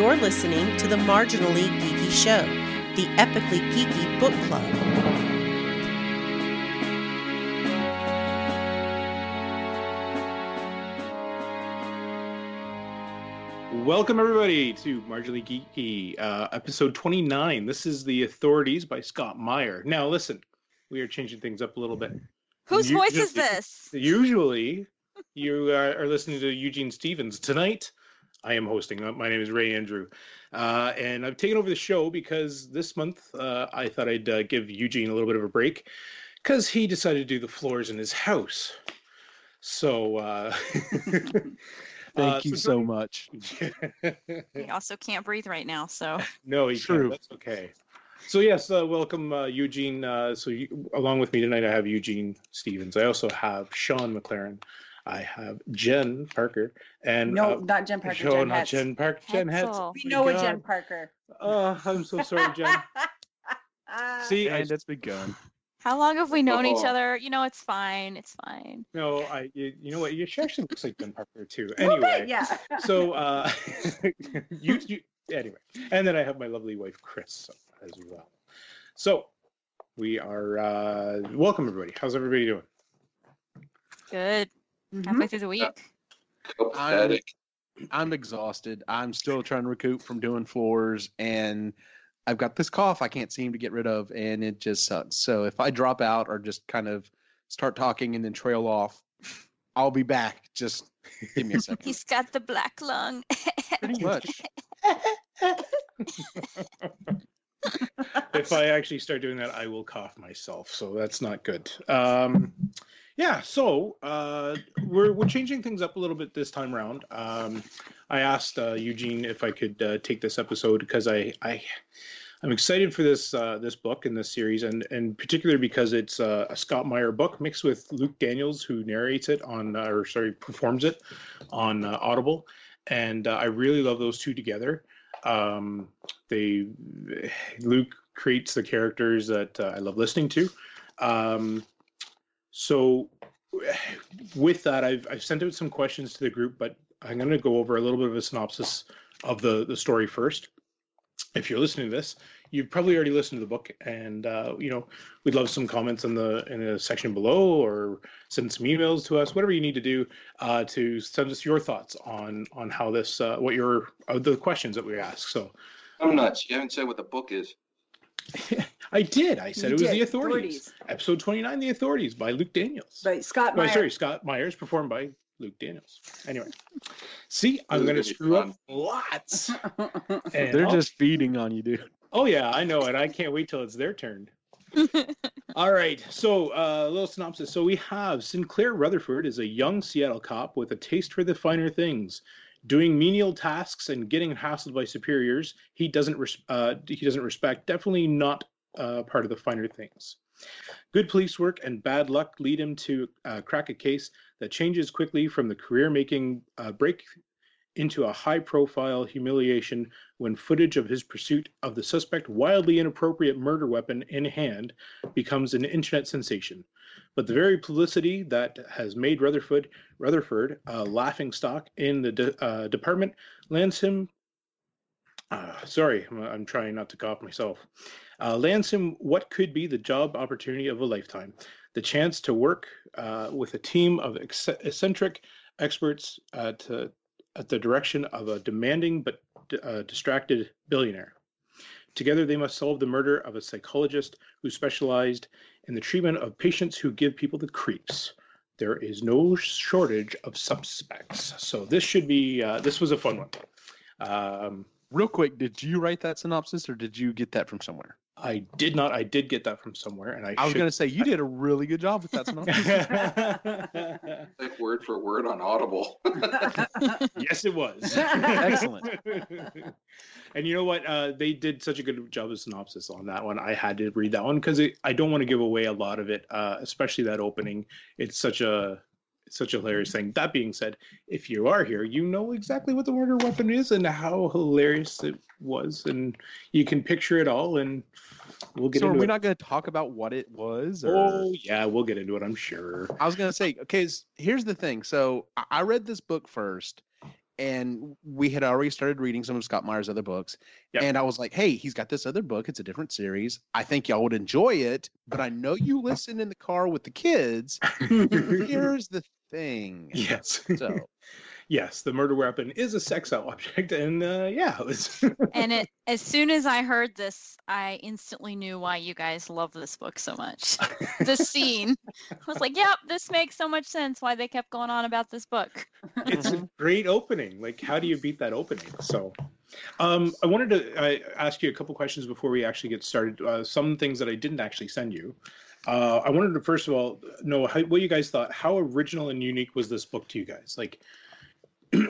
You're listening to the Marginally Geeky Show, the epically geeky book club. Welcome, everybody, to Marginally Geeky, uh, episode 29. This is The Authorities by Scott Meyer. Now, listen, we are changing things up a little bit. Whose voice is this? Usually, you uh, are listening to Eugene Stevens. Tonight, I am hosting. Uh, My name is Ray Andrew. Uh, and I've taken over the show because this month uh, I thought I'd uh, give Eugene a little bit of a break because he decided to do the floors in his house. So, uh, Thank uh, you so joining- much. He also can't breathe right now, so no, he True. can't. That's okay. So yes, uh, welcome uh, Eugene. Uh, so you, along with me tonight, I have Eugene Stevens. I also have Sean McLaren. I have Jen Parker and No, uh, not Jen Parker. no, Jen not Hetz. Jen Parker. Jen Hetz. We Oh know my a Jen Parker. Oh, I'm so sorry, Jen. See, I, it's begun. how long have we known each Oh. other? You know, it's fine. It's fine. no, I. You, you know what? You she actually looks like Jen Parker too. Anyway, bit, yeah. so uh, you, you anyway, and then I have my lovely wife Chris as well. So we are uh, welcome everybody. How's everybody doing? Good. Mhm. Halfway through the week. Copacetic. I'm exhausted. I'm still trying to recoup from doing floors, and I've got this cough I can't seem to get rid of, and it just sucks. So if I drop out or just kind of start talking and then trail off, I'll be back. Just give me a second. He's got the black lung. Pretty much. if I actually start doing that, I will cough myself. So that's not good. Um, yeah, so uh, we're we're changing things up a little bit this time around. Um, I asked uh, Eugene if I could uh, take this episode because I I I'm excited for this uh, this book and this series, and and particularly because it's uh, a Scott Meyer book mixed with Luke Daniels, who narrates it on uh, or sorry performs it on uh, Audible, and uh, I really love those two together. Um, they Luke creates the characters that uh, I love listening to. Um, so with that, I've I've sent out some questions to the group, but I'm going to go over a little bit of a synopsis of the the story first. If you're listening to this, you've probably already listened to the book, and uh, you know we'd love some comments in the in the section below, or send some emails to us, whatever you need to do uh, to send us your thoughts on on how this uh, what your uh, the questions that we ask. So I'm nuts. You haven't said what the book is. I did. I said You it was did. the authorities. Episode 29, The Authorities by Luke Daniels. But Scott Oh, sorry, Scott Meyers, performed by Luke Daniels. Anyway, see, I'm going to gonna screw up lots. And They're I'll- just feeding on you, dude. Oh yeah, I know it. I can't wait till it's their turn. All right, so uh, a little synopsis. So we have Sinclair Rutherford is a young Seattle cop with a taste for the finer things. Doing menial tasks and getting hassled by superiors, he doesn't res- uh, he doesn't respect. Definitely not uh, part of the finer things. Good police work and bad luck lead him to uh, crack a case that changes quickly from the career-making uh, break into a high-profile humiliation when footage of his pursuit of the suspect wildly inappropriate murder weapon in hand becomes an internet sensation. But the very publicity that has made Rutherford Rutherford a laughing stock in the de- uh, department lands him. Uh, sorry, I'm, I'm trying not to cough myself. Uh, lands him what could be the job opportunity of a lifetime: the chance to work uh, with a team of ex- eccentric experts uh, to at the direction of a demanding but uh, distracted billionaire. Together, they must solve the murder of a psychologist who specialized in the treatment of patients who give people the creeps. There is no shortage of suspects. So this should be. Uh, this was a fun one. Um, Real quick, did you write that synopsis or did you get that from somewhere? I did not. I did get that from somewhere, and I. I was should- going to say you did a really good job with that synopsis. Like word for word on Audible. yes, it was. Excellent. and you know what? Uh, they did such a good job of synopsis on that one. I had to read that one because I don't want to give away a lot of it, uh, especially that opening. It's such a it's such a hilarious thing. That being said, if you are here, you know exactly what the murder weapon is and how hilarious it was, and you can picture it all. And we'll get so are into we it. not going to talk about what it was? Or... Oh yeah, we'll get into it. I'm sure. I was gonna say, okay, here's the thing. So I- I read this book first, and we had already started reading some of Scott Meyer's other books. Yep. And I was like, "Hey, he's got this other book. It's a different series. I think y'all would enjoy it. But I know you listen in the car with the kids. Here's the thing. yes. So yes, the murder weapon is a sex object, and uh, yeah, it was And it as soon as I heard this, I instantly knew why you guys love this book so much. the scene. I was like, yep, this makes so much sense why they kept going on about this book. it's a great opening. Like, how do you beat that opening? So, um, I wanted to I, ask you a couple questions before we actually get started. Uh, some things that I didn't actually send you. Uh, I wanted to first of all know how, what you guys thought. How original and unique was this book to you guys? Like,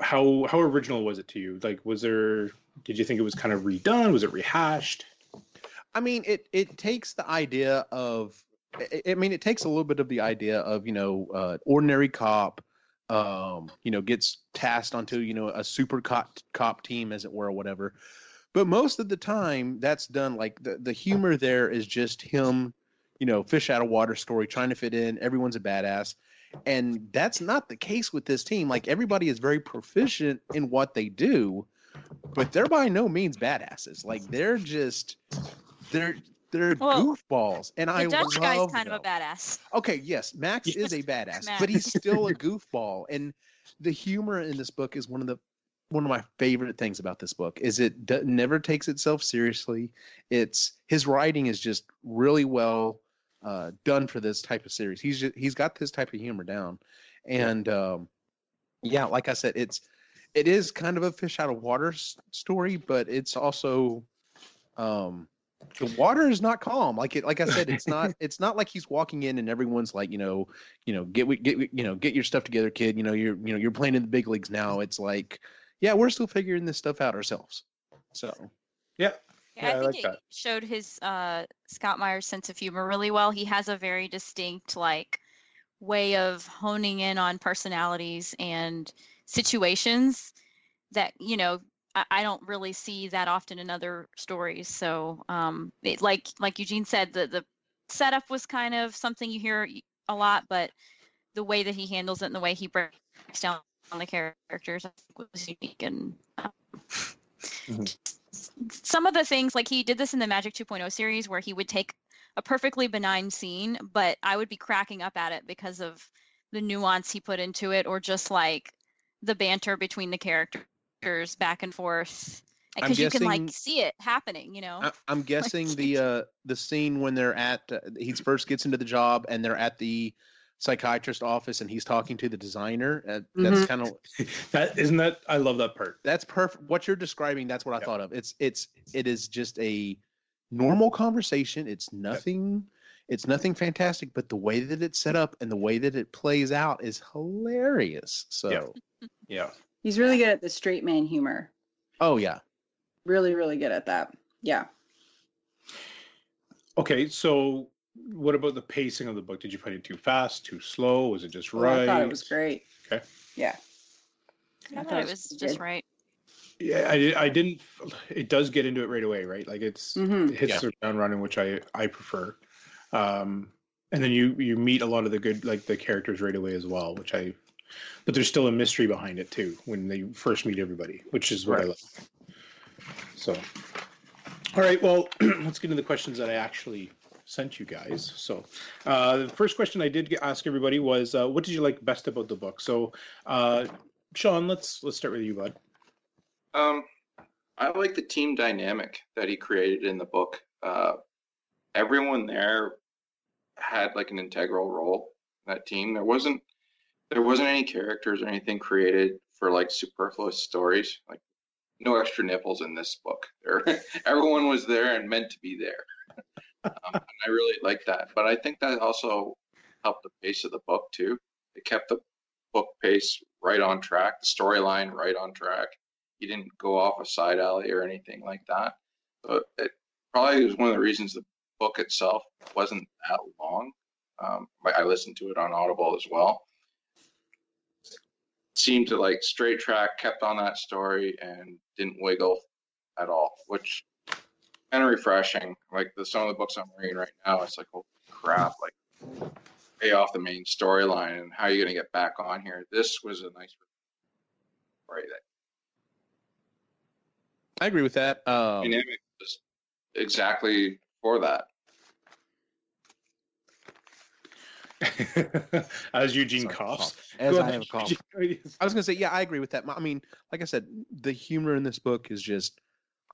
how how original was it to you? Like, was there? Did you think it was kind of redone? Was it rehashed? I mean, it it takes the idea of, I mean, it takes a little bit of the idea of you know, uh, ordinary cop, um, you know, gets tasked onto you know a super cop cop team, as it were, or whatever. But most of the time, that's done like the the humor there is just him, you know, fish out of water story, trying to fit in. Everyone's a badass. And that's not the case with this team. Like everybody is very proficient in what they do, but they're by no means badasses. Like they're just they're they're Well, goofballs, and The I Dutch love guy's kind of a badass. Okay, yes, Max is a badass, but he's still a goofball, and the humor in this book is one of the one of my favorite things about this book is it d- never takes itself seriously. It's his writing is just really well uh, done for this type of series. He's just, he's got this type of humor down, and um, yeah, like I said, it's it is kind of a fish out of water s- story, but it's also um, the water is not calm. Like it, like I said, it's not it's not like he's walking in and everyone's like you know you know get get you know get your stuff together, kid. You know you're you know you're playing in the big leagues now. It's like yeah, we're still figuring this stuff out ourselves. So Yeah, Yeah, Yeah, I I think like it that. showed his uh, Scott Meyer's sense of humor really well. He has a very distinct like way of honing in on personalities and situations that you know I, I don't really see that often in other stories. So um, it, like like Eugene said, the the setup was kind of something you hear a lot, but the way that he handles it and the way he breaks down the characters I think was unique and um, some of the things like he did this in the Magic 2.0 series where he would take a perfectly benign scene, but I would be cracking up at it because of the nuance he put into it or just like the banter between the characters back and forth because you can like see it happening, you know. I, I'm guessing the uh, the scene when they're at uh, he first gets into the job and they're at the psychiatrist office and he's talking to the designer. Uh, that's Mhm. kind of that isn't that. I love that part. that's perfect. What you're describing, that's what I Yep. thought of. It's it's it is just a normal conversation. It's nothing. It's nothing fantastic, but the way that it's set up and the way that it plays out is hilarious. So, Yeah. Yeah. He's really good at the straight man humor. oh yeah, Really, really good at that. Yeah. Okay, so what about the pacing of the book? Did you find it too fast, too slow? Was it just Well, right? I thought it was great. Okay. Yeah. I I thought thought it it was was just good. right. Yeah, I, I didn't. It does get into it right away, right? Like it's hmm it hits Yeah. the ground running, which I I prefer. Um, and then you you meet a lot of the good like the characters right away as well, which I. But there's still a mystery behind it too when they first meet everybody, which is what I Right. like. So, all right, well, let's get into the questions that I actually sent you guys. So, uh, the first question I did ask everybody was, uh, "What did you like best about the book?" So, uh, Sean, let's let's start with you, bud. Um, I like the team dynamic that he created in the book. Uh, everyone there had like an integral role in that team. There wasn't there wasn't any characters or anything created for like superfluous stories. Like no extra nipples in this book. Everyone was there and meant to be there. Um, and I really like that. But I think that also helped the pace of the book too. It kept the book pace right on track, the storyline right on track he didn't go off a side alley or anything like that. But it probably was one of the reasons the book itself wasn't that long. Um, I listened to it on Audible as well. Seemed to like straight track, kept on that story, and didn't wiggle at all, which kind of refreshing. Like the some of the books I'm reading right now, it's like, oh crap! Like pay off the main storyline and how are you're going to get back on here. This was a nice story I agree with that. Um, dynamic was exactly for that. As Eugene sorry, coughs. As Go I ahead, have a cough. I was gonna say, yeah, I agree with that. I mean, like I said, the humor in this book is just,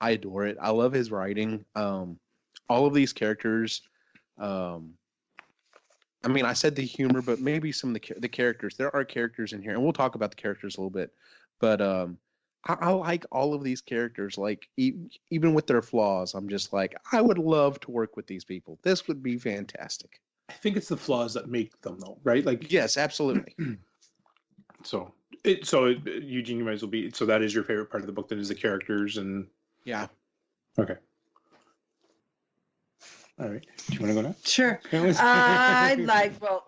I adore it. I love his writing. Um, all of these characters, um, I mean, I said the humor, but maybe some of the the characters. There are characters in here, and we'll talk about the characters a little bit. But um, I, I like all of these characters. Like e- even with their flaws, I'm just like, I would love to work with these people. This would be fantastic. I think it's the flaws that make them, though, right? Like, Yes, absolutely. so it, so it, Eugene, you might as well be. So that is your favorite part of the book. That is the characters and yeah. okay. All right. Do you want to go next? Sure. I like well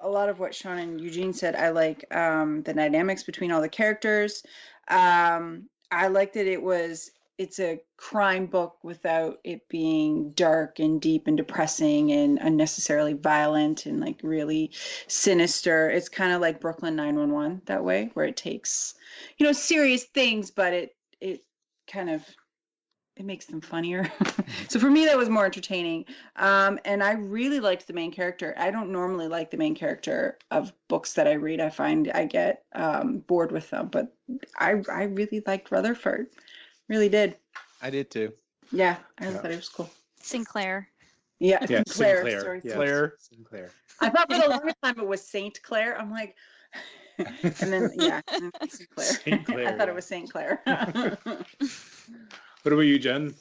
a lot of what Sean and Eugene said. I like um, the dynamics between all the characters. Um, I like that it was it's a crime book without it being dark and deep and depressing and unnecessarily violent and like really sinister. It's kind of like Brooklyn 911 that way, where it takes you know serious things, but it it kind of it makes them funnier. so for me, that was more entertaining. Um, and I really liked the main character. I don't normally like the main character of books that I read. I find I get um, bored with them, but I I really liked Rutherford. Really did. I did too. Yeah, I Yeah. thought it was cool. Sinclair. Yeah, Yeah, Sinclair. Sinclair. Sorry, yeah. Claire. Sinclair. I thought for the longest time it was Saint Clair. I'm like, and then yeah, and Sinclair. Saint Clair, I thought yeah. it was Saint Clair. What about you, Jen?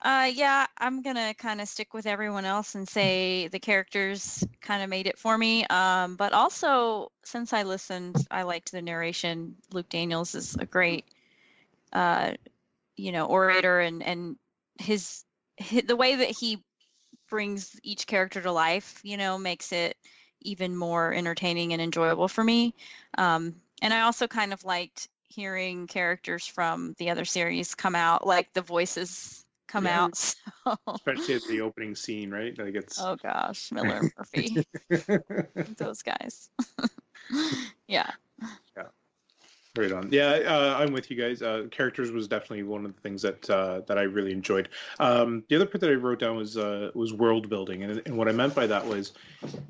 Uh, yeah, I'm gonna kind of stick with everyone else and say the characters kind of made it for me. Um, but also, since I listened, I liked the narration. Luke Daniels is a great, uh, you know, orator, and and his, hi the way that he brings each character to life, you know, makes it even more entertaining and enjoyable for me. Um, and I also kind of liked hearing characters from the other series come out, like the voices come Yeah. out. So, Especially at the opening scene, right? Like it's. oh gosh, Miller Murphy, those guys. yeah. Right on. Yeah, uh, I'm with you guys. Uh, characters was definitely one of the things that uh, that I really enjoyed. Um, the other part that I wrote down was uh, was world building, and, and what I meant by that was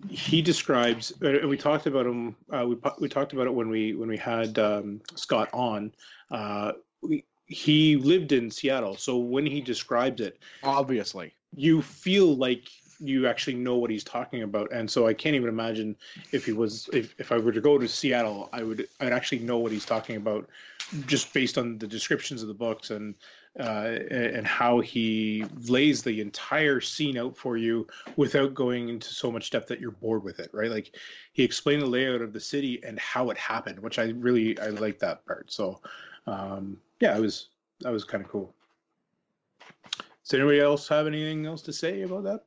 he describes, and we talked about him. Uh, we we talked about it when we when we had um, Scott on. Uh, we, he lived in Seattle, so when he describes it, Obviously. you feel like you actually know what he's talking about. And so i can't even imagine if he was if, if i were to go to seattle i would i'd actually know what he's talking about just based on the descriptions of the books and uh, and how he lays the entire scene out for you without going into so much depth that you're bored with it right? Like he explained the layout of the city and how it happened which i really i like that part. So um yeah it was that was kind of cool. Does anybody else have anything else to say about that?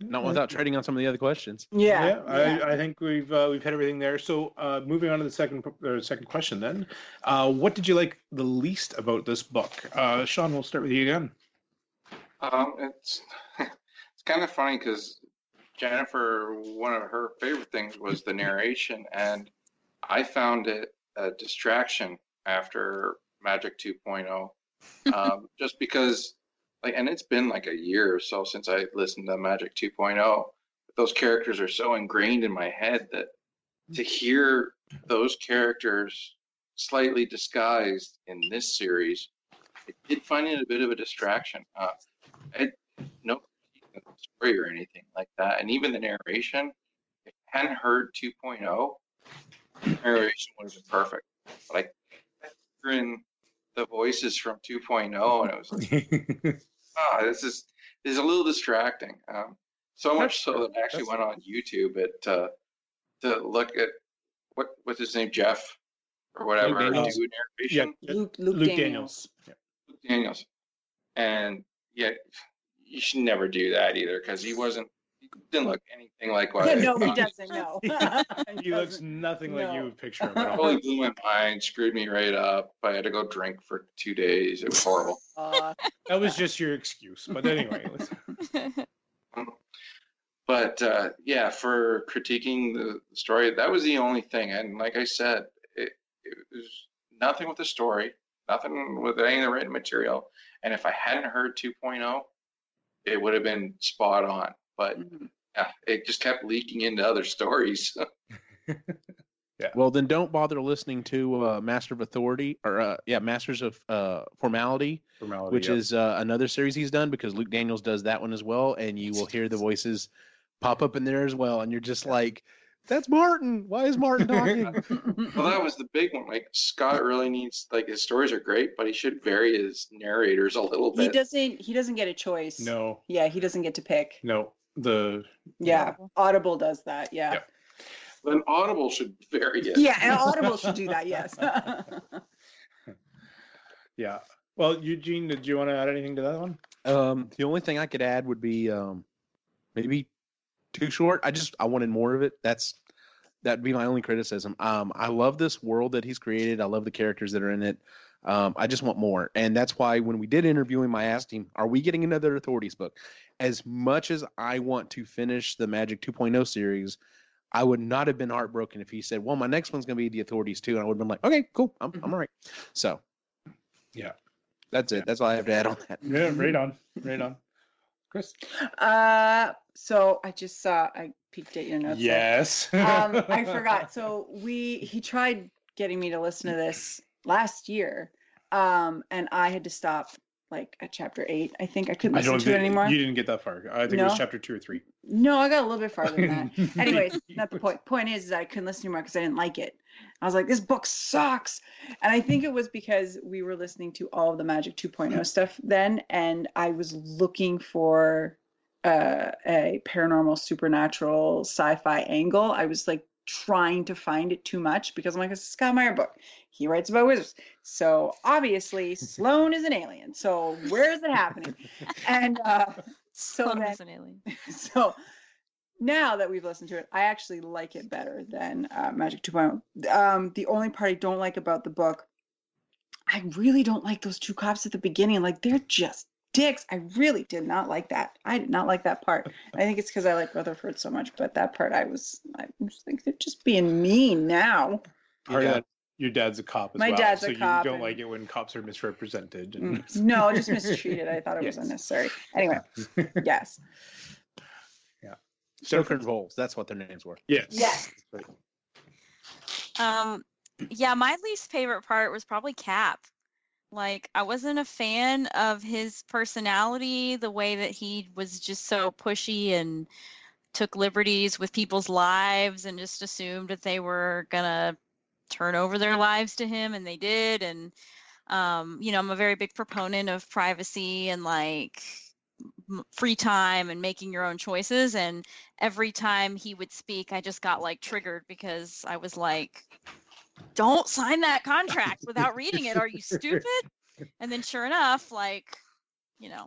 Not without trading on some of the other questions. yeah, Yeah, yeah. I, I think we've uh, we've hit everything there. So uh, moving on to the second uh, second question then, uh, what did you like the least about this book? Uh, Sean, we'll start with you again. Um, it's it's kind of funny because Jennifer, one of her favorite things was the narration, and I found it a distraction after Magic 2.0, um, just because, like, and it's been like a year or so since I listened to Magic 2.0. Those characters are so ingrained in my head that to hear those characters slightly disguised in this series, I did find it a bit of a distraction. Uh, I no story or anything like that, and even the narration. If I hadn't heard 2.0, narration would have been perfect. But I hearing the voices from 2.0, and it was like, ah, this is this is a little distracting. Um, so much so that I actually went on YouTube at uh, to look at what what's his name, Jeff or whatever, Daniels. do yeah, narration. Luke, Luke, Luke Daniels. Daniels. Yeah. Luke Daniels. And yeah, you should never do that either because he wasn't, he didn't look anything like what Yeah, I no, he thought. doesn't. No, He looks nothing like you No. would picture him at all. Totally blew my mind, screwed me right up. I had to go drink for two days. It was horrible. Uh, That was just your excuse. But anyway, let's- but uh, yeah, for critiquing the story, that was the only thing. And like I said, it, it was nothing with the story, nothing with any of the written material. And if I hadn't heard 2.0, it would have been spot on. But Mhm. yeah, it just kept leaking into other stories. yeah. Well, then don't bother listening to uh, Master of Authority or uh, yeah, Masters of uh, Formality, Formality, which yep. is uh, another series he's done because Luke Daniels does that one as well, and you will hear the voices pop up in there as well, and you're just like, "That's Martin. Why is Martin talking?" well, that was the big one. Like Scott really needs like his stories are great, but he should vary his narrators a little bit. he doesn't. He doesn't get a choice. no, Yeah, he doesn't get to pick. no. The Yeah, Audible. Audible does that. Yeah. Yeah. Then Audible should vary it. Yeah, and Audible should do that. Yes. yeah. Well, Eugene, did you want to add anything to that one? Um, the only thing I could add would be um, maybe too short. I just I wanted more of it. That's that'd be my only criticism. Um, I love this world that he's created. I love the characters that are in it. Um, I just want more, and that's why when we did interview him, I asked him, "Are we getting another Authorities book?" As much as I want to finish the Magic 2.0 series, I would not have been heartbroken if he said, "Well, my next one's going to be the Authorities too," and I would have been like, "Okay, cool, I'm I'm all right." So, Yeah. that's it. That's all I have to add on that. Yeah, right on, right on. Chris. uh, so I just saw. I peeked at your notes. Yes. um, I forgot. So we he tried getting me to listen to this last year, um, and I had to stop like at chapter eight. I think I couldn't I listen don't to it anymore. you didn't get that far. I think it was chapter two or three. No, I got a little bit farther than that. Anyways, not the point. Point is, is I couldn't listen anymore because I didn't like it. I was like, this book sucks. And I think it was because we were listening to all of the Magic 2.0 stuff then, and I was looking for uh, a paranormal, supernatural, sci-fi angle. I was like trying to find it too much because I'm like, it's a Scott Meyer book. He writes about wizards. So obviously Sloane is an alien. So where is it happening? And uh, so Sloane then- was an alien. so now that we've listened to it, I actually like it better than uh, Magic 2.0. Um, the only part I don't like about the book, I really don't like those two cops at the beginning. Like they're just dicks. I really did not like that. I did not like that part. I think it's because I like Rutherford so much, but that part I was, I was like, they're just being mean now. Part Yeah. your dad's a cop as My well. dad's so a you don't and- like it when cops are misrepresented. And, Mm, No, just mistreated. I thought it was unnecessary. Anyway, yes. Yeah. Stoker and Voles. That's what their names were. yes. Yes. Um, yeah, my least favorite part was probably Cap. Like, I wasn't a fan of his personality, the way that he was just so pushy and took liberties with people's lives and just assumed that they were gonna turn over their lives to him, and they did. And, um, you know, I'm a very big proponent of privacy and like free time and making your own choices. And every time he would speak, I just got like triggered because I was like, don't sign that contract without reading it. Are you stupid? And then sure enough, like, you know,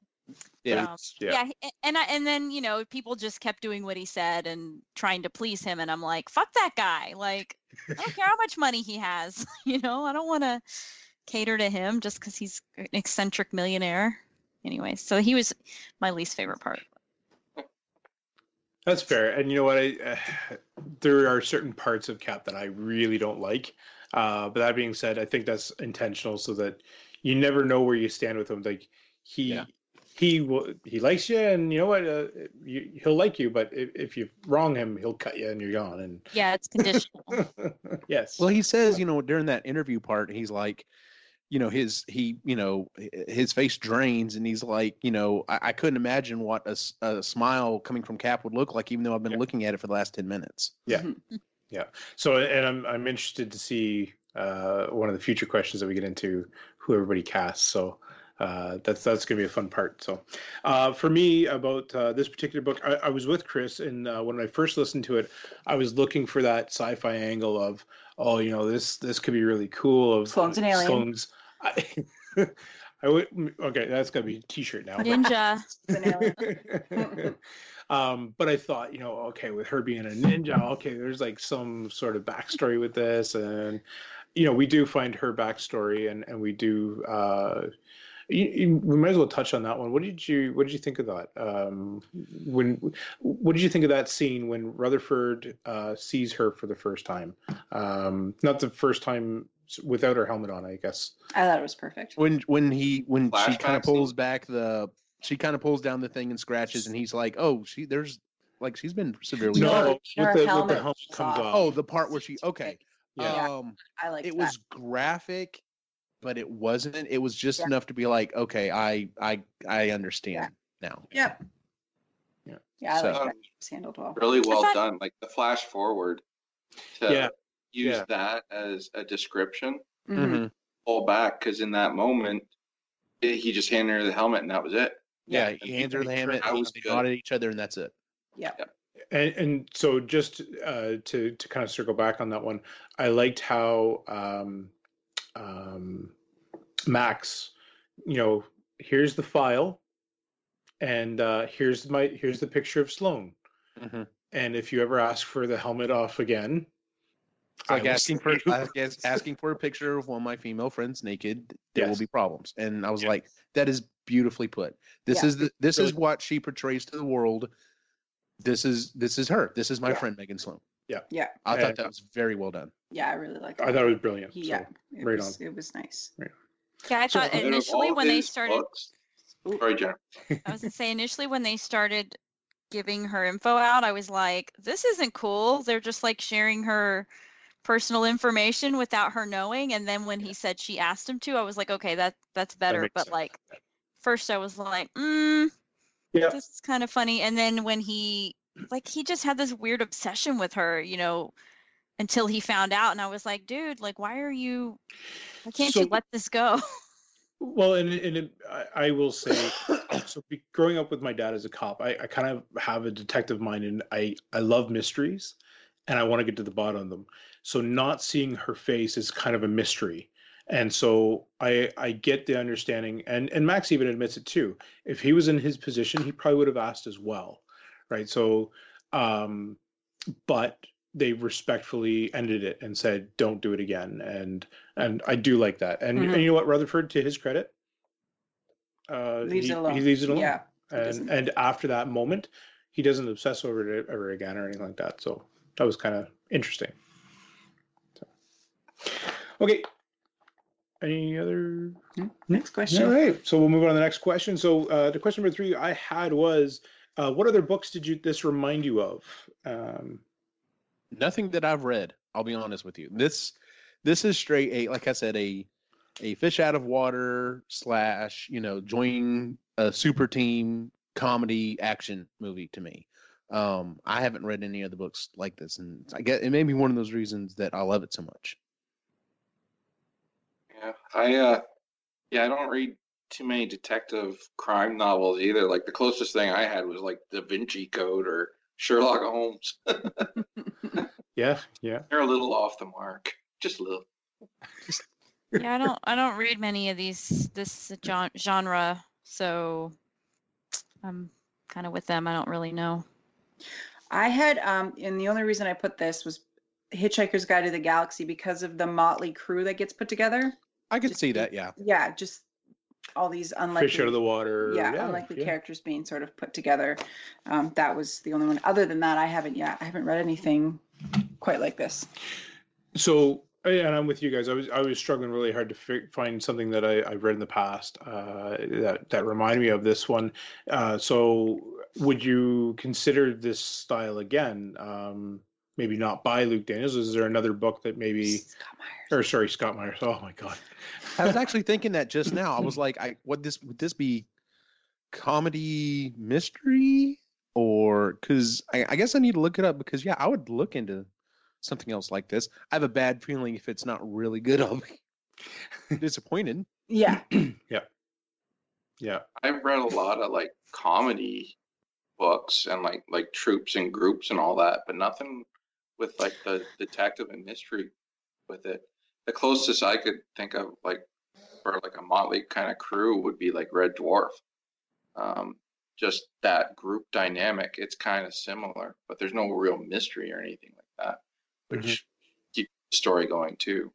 Yeah. um, Yeah. yeah. and I, and then you know people just kept doing what he said and trying to please him, and I'm like, fuck that guy. Like, I don't care how much money he has. You know, I don't want to cater to him just because he's an eccentric millionaire. Anyway, so he was my least favorite part. That's fair. And you know what? I, uh, there are certain parts of Cap that I really don't like. Uh, but that being said, I think that's intentional so that you never know where you stand with him. Like he Yeah. he will he likes you, and you know what? Uh, you, he'll like you, but if, if you wrong him, he'll cut you, and you're gone. And Yeah, it's conditional. yes. Well, he says, you know, during that interview part, he's like, you know, his he, you know, his face drains, and he's like, you know, I, I couldn't imagine what a, a, smile coming from Cap would look like, even though I've been Yeah. looking at it for the last ten minutes. Yeah, yeah. So, and I'm I'm interested to see uh, one of the future questions that we get into who everybody casts. So uh, that's that's gonna be a fun part. So uh, for me about uh, this particular book, I, I was with Chris, and uh, when I first listened to it, I was looking for that sci-fi angle of oh, you know, this this could be really cool. Of Sloane's an alien. Sloane's. I, I would okay. That's gonna be a T-shirt now. Ninja. um, but I thought, you know, okay, with her being a ninja, okay, there's like some sort of backstory with this, and you know, we do find her backstory, and and we do, uh, You, you, we might as well touch on that one. What did you What did you think of that? Um, when What did you think of that scene when Rutherford uh, sees her for the first time? Um, not the first time without her helmet on, I guess. I thought it was perfect. When when he when she kind of pulls scene? back the she kind of pulls down the thing and scratches, and he's like, "Oh, she there's like she's been severely." No, hurt." with her the, with the helmet helmet comes off. off. Oh, the part where she okay. Yeah. Um, I like it that. was graphic, but it wasn't. It was just Yeah. enough to be like, okay, I I I understand now. Yep. Yeah. Yeah, I So- like that. It was handled well. really well thought- done. Like the flash forward to Yeah, use yeah. that as a description, Mhm. Mhm. pull back because in that moment it- he just handed her the helmet and that was it. Yeah, And he hands her the made sure helmet. that They was they good. nod at each other, and that's it. Yeah. And, and so just uh, to to kind of circle back on that one, I liked how um, um, Max, you know, here's the file, and uh, here's my here's the picture of Sloane. Mhm. And if you ever ask for the helmet off again, It's like I asking for see you. I guess asking for a picture of one of my female friends naked. There will be problems, and I was Yeah. like, that is beautifully put. This Yeah. is the this is what she portrays to the world. This is this is her. This is my Yeah. friend Megan Sloane. Yeah. Yeah. I thought that was very well done. Yeah, I really like it. I thought it was brilliant. He- so, yeah, it right was, it was nice. Yeah, I thought Out of initially when they started, books- Sorry, Jennifer. I was gonna say initially when they started giving her info out, I was like, this isn't cool. They're just like sharing her personal information without her knowing. And then when he said she asked him to, I was like, okay, that that's better. makes But sense. like first I was like, mm, Yeah. this is kind of funny. And then when he like he just had this weird obsession with her, you know, until he found out. And I was like, dude, like why are you why can't So- you let this go? Well, and, and it, I, I will say, so be, growing up with my dad as a cop, I, I kind of have a detective mind, and I I love mysteries, and I want to get to the bottom of them. So not seeing her face is kind of a mystery, and so I I get the understanding, and and Max even admits it too. If he was in his position, he probably would have asked as well, right? So, um, but they respectfully ended it and said, "Don't do it again." And and I do like that. And, Mhm. and you know what, Rutherford, to his credit, uh, Leaves he, it alone. He leaves it alone. Yeah. and and after that moment, he doesn't obsess over it ever again or anything like that. So that was kind of interesting. So. Okay. Any other? Next question. All right. So we'll move on to the next question. So uh, the question number three I had was, uh, what other books did you this remind you of? Um, Nothing that I've read. I'll be honest with you. This this is straight a like I said a a fish out of water slash you know join a super team comedy action movie to me. Um, I haven't read any other books like this, and I get it may be one of those reasons that I love it so much. Yeah, I uh, yeah, I don't read too many detective crime novels either. Like the closest thing I had was like Da Vinci Code or Sherlock Holmes. yeah, yeah. They're a little off the mark, just a little. yeah, I don't I don't read many of these this genre, so I'm kind of with them. I don't really know. I had, um, and the only reason I put this was Hitchhiker's Guide to the Galaxy because of the motley crew that gets put together. I could Just see that, yeah. Yeah, just all these unlikely Fish out of the water. yeah, unlikely yeah. characters being sort of put together. Um, that was the only one. Other than that, I haven't yet. I haven't read anything quite like this. So, and I'm with you guys. I was I was struggling really hard to fi- find something that I, I've read in the past uh, that that reminded me of this one. Uh, so, would you consider this style again? Um, maybe not by Luke Daniels. Is there another book that maybe, Scott Meyers. or sorry, Scott Meyers? Oh my God. I was actually thinking that just now. I was like, I what this would this be comedy mystery or because I, I guess I need to look it up because yeah, I would look into something else like this. I have a bad feeling if it's not really good, I'll be disappointed. Yeah. yeah, Yeah. I've read a lot of like comedy books and like like troops and groups and all that, but nothing with like the detective and mystery with it. The closest I could think of like for like a motley kind of crew would be like Red Dwarf. Um, just that group dynamic, it's kind of similar, but there's no real mystery or anything like that, which keeps the story going too.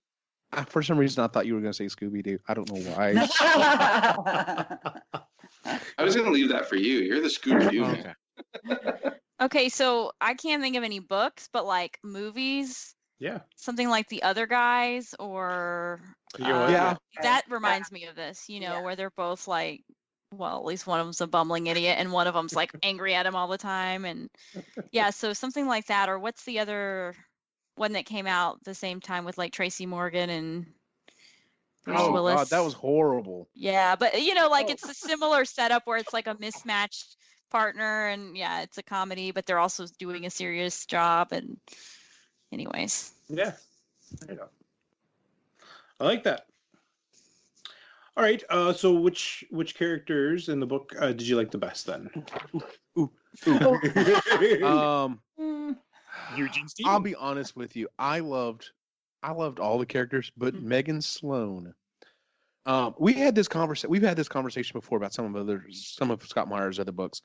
For some reason, I thought you were going to say Scooby Doo. I don't know why. I was gonna leave that for you. You're the Scooby Doo okay. Okay, so I can't think of any books, but like movies, Yeah. something like The Other Guys or uh. Yeah. that reminds me of this, you know, Yeah. where they're both like, well, at least one of them's a bumbling idiot and one of them's like angry at him all the time. And yeah, so something like that. Or what's the other one that came out the same time with like Tracy Morgan and Bruce Oh Willis? God, that was horrible. Yeah, but you know, like Oh. it's a similar setup where it's like a mismatched partner and yeah, it's a comedy, but they're also doing a serious job and anyways. Yeah. There you go. I like that. All right. Uh, so which which characters in the book uh, did you like the best then? Um, Mm, Eugene Stevens. I'll be honest with you. I loved, I loved all the characters, but Mm. Megan Sloane. Um, we had this conversation. We've had this conversation before about some of other, some of Scott Meyer's other books.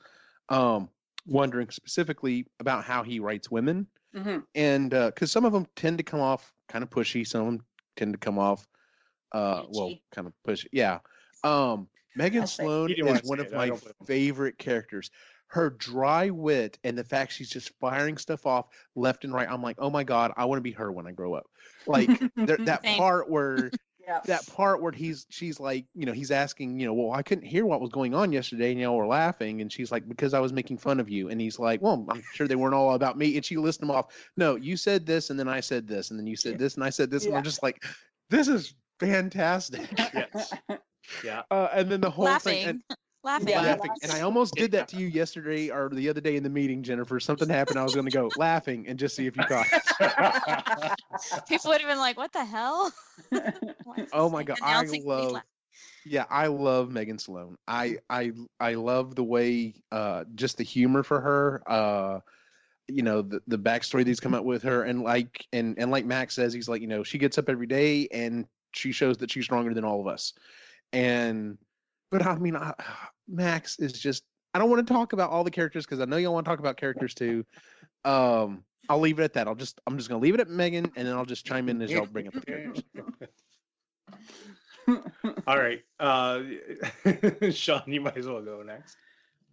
Um, wondering specifically about how he writes women, mhm. and because some of them tend to come off kind of pushy, some of them tend to come off, uh, well, kind of pushy. Yeah. Um, Megan I'll Sloane You didn't wanna is one of it, my don't blame you. favorite characters. Her dry wit and the fact she's just firing stuff off left and right. I'm like, oh my god, I want to be her when I grow up. Like there, that Same. part where Yeah. that part where he's she's like, you know, he's asking, you know, well, I couldn't hear what was going on yesterday, and y'all were laughing, and she's like, because I was making fun of you, and he's like, well, I'm sure they weren't all about me, and she lists them off. No, you said this, and then I said this, and then you said this, and I said this, and Yeah. I'm just like, this is fantastic. Yes. Yeah. Uh, and then the whole thing. And, laughing. Yeah. laughing. And I almost did that to you yesterday or the other day in the meeting, Jennifer. Something happened. I was going to go laughing and just see if you caught. it. People would have been like, "What the hell?" Oh my God, I love- Yeah, I love Megan Sloane. I I I love the way uh just the humor for her. Uh you know the the backstory that he's come up with her and like and and like Max says he's like you know she gets up every day and she shows that she's stronger than all of us and but I mean I, Max is just I don't want to talk about all the characters because I know y'all want to talk about characters too um I'll leave it at that I'll just I'm just gonna leave it at Megan and then I'll just chime in as y'all bring up the characters All right. Uh, Sean, you might as well go next.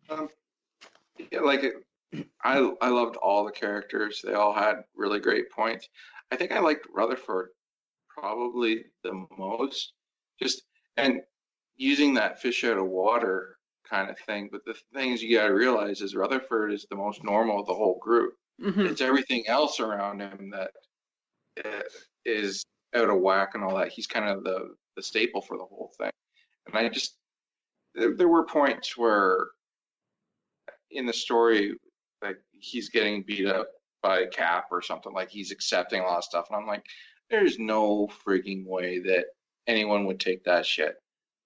Um, yeah, like it- I I loved all the characters. They all had really great points. I think I liked Rutherford probably the most. Just and using that fish out of water kind of thing. But the thing is, you got to realize is Rutherford is the most normal of the whole group. Mhm. It's everything else around him that uh, out of whack and all that. He's kind of the the staple for the whole thing. And I just there, there were points where in the story like he's getting beat up by Cap or something like he's accepting a lot of stuff and I'm like there's no freaking way that anyone would take that shit.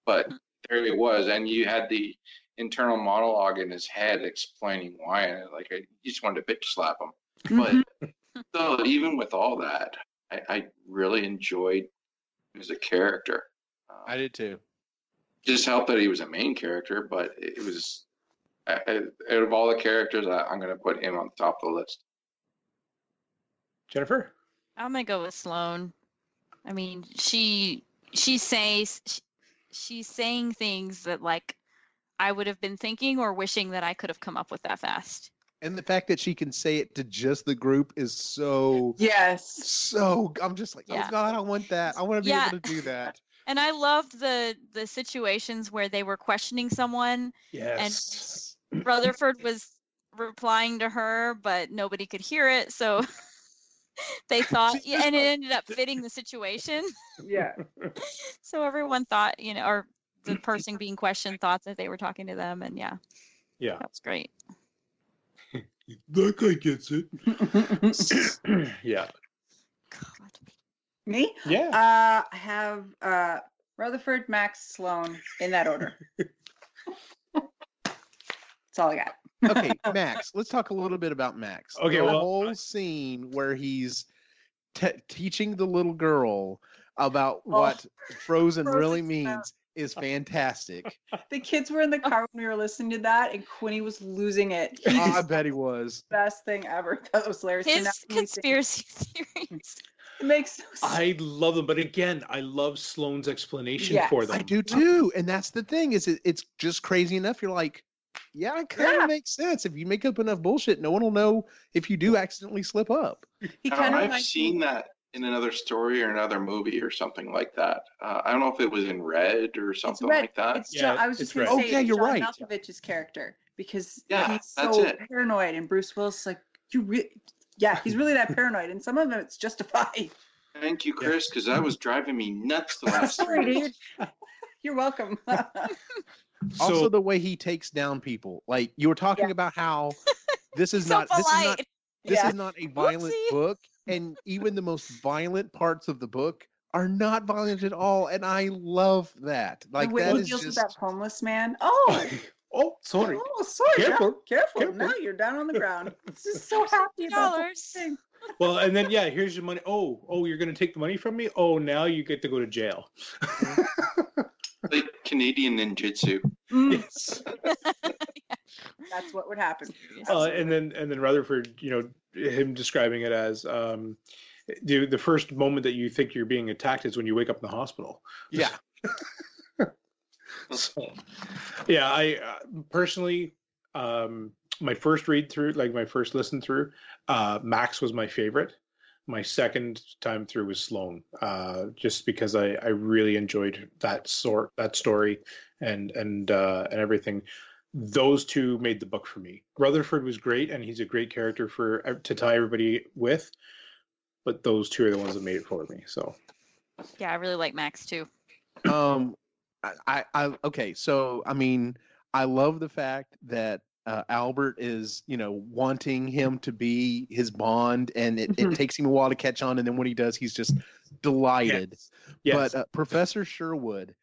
But there it was and you had the internal monologue in his head explaining why and like I you just wanted to bitch slap him. But so even with all that, I, I really enjoyed him as a character. Um, I did too just helped that he was a main character, but it was I, I, out of all the characters, I, I'm going to put him on the top of the list. Jennifer? I'm gonna go with Sloane. I mean, she she says she, she's saying things that like I would have been thinking or wishing that I could have come up with that fast. and the fact that she can say it to just the group is so Yes. so i'm just like oh, Yeah. oh god i want that i want to be Yeah. able to do that And I loved the the situations where they were questioning someone. Yes. And Rutherford was replying to her, but nobody could hear it, so they thought, yeah, and it ended up fitting the situation. Yeah. So everyone thought, you know, or the person being questioned thought that they were talking to them, and yeah, yeah. that's great. That guy gets it. yeah. God. Me? Yeah. Uh, I have uh, Rutherford, Max, Sloane in that order. That's all I got. Okay max let's talk a little bit about max Okay, the well, whole scene where he's te- teaching the little girl about oh, what frozen, Frozen really smell. means is fantastic The kids were in the car when we were listening to that, and Quinny was losing it. He i bet he was best thing ever. That was hilarious. His now conspiracy theories. It makes no sense. I love them, but again, I love Sloane's explanation Yes. for them. I do too, and that's the thing is it, it's just crazy enough. You're like, yeah, it kind of Yeah. makes sense. If you make up enough bullshit, no one will know if you do accidentally slip up. He Now, kind of I've seen that in another story or another movie or something like that. Uh, I don't know if it was in Red or something red. like that. It's Yeah, John, I was just going to red. say Oh, yeah, it's you're John right. Malkovich's character because Yeah, he's that's so it. paranoid, and Bruce Willis like you. Re- yeah, he's really that paranoid, and some of them it's justified. Thank you, Chris, because that was driving me nuts the last Sorry, three days. dude. You're welcome. also, So- the way he takes down people, like you were talking Yeah. about how this is so not this is not this Yeah. is not a violent Whoopsie. book, and even the most violent parts of the book are not violent at all, and I love that. Like the way that he is deals with that homeless man. Oh, oh, sorry. oh, sorry. Careful, Careful, careful. careful. Now you're down on the ground. This is so happy about Dollars. thing. Well, and then yeah, here's your money. Oh, oh, you're gonna take the money from me? Oh, now you get to go to jail. Like Canadian ninjutsu. Mm, yes. that's what would happen. Uh, and then and then Rutherford, you know, him describing it as um, the the first moment that you think you're being attacked is when you wake up in the hospital. yeah. So, yeah, I uh, personally, um, my first read through, like my first listen through, uh, Max was my favorite. My second time through was Sloane, uh, just because I, I really enjoyed that sort that story and and uh, and everything. Those two made the book for me. Rutherford was great, and he's a great character for uh, to tie everybody with. But those two are the ones that made it for me. So Yeah, I really like Max too. um I, I I okay so i mean i love the fact that uh, albert is you know wanting him to be his bond and it, it Mhm. takes him a while to catch on and then when he does he's just delighted yes, but uh, professor sherwood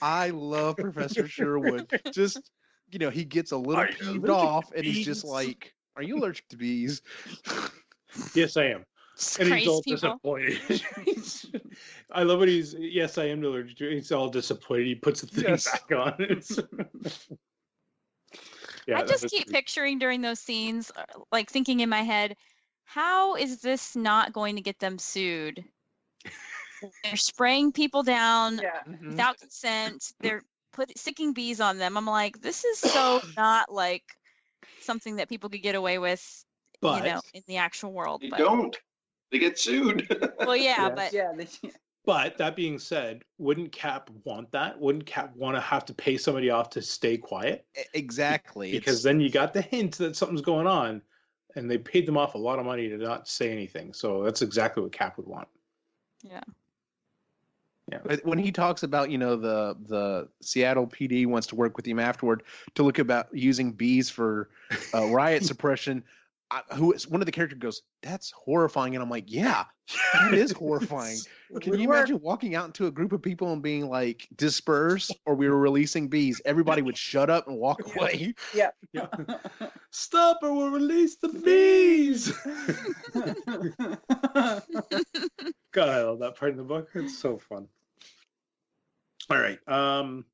i love professor sherwood just you know he gets a little peeved off and he's just like are you allergic to bees yes, I am. Just and he's all people. disappointed. I love when he's yes, I am allergic to. it." He's all disappointed. He puts the thing Yes. back on. It's- yeah, I just keep pretty- picturing during those scenes, uh, like thinking in my head, how is this not going to get them sued? They're spraying people down Yeah. Mhm. without consent. They're put sticking bees on them. I'm like, this is so not like something that people could get away with, But you know, in the actual world. They But don't. They get sued. well, yeah, Yeah. but Yeah. They, but that being said, wouldn't Cap want that? Wouldn't Cap want to have to pay somebody off to stay quiet? Exactly Because It's- then you got the hint that something's going on, and they paid them off a lot of money to not say anything. So that's exactly what Cap would want. Yeah. Yeah. when he talks about you know the the Seattle PD wants to work with him afterward to look about using bees for uh, riot suppression, I, who is one of the characters goes, "That's horrifying," and I'm like, "Yeah, that is horrifying." Can would you work. imagine walking out into a group of people and being like, "Disperse," or we were releasing bees? Everybody would shut up and walk Yeah. away. Yeah. Stop or we'll release the bees. God, I love that part in the book. It's so fun. All right. Um,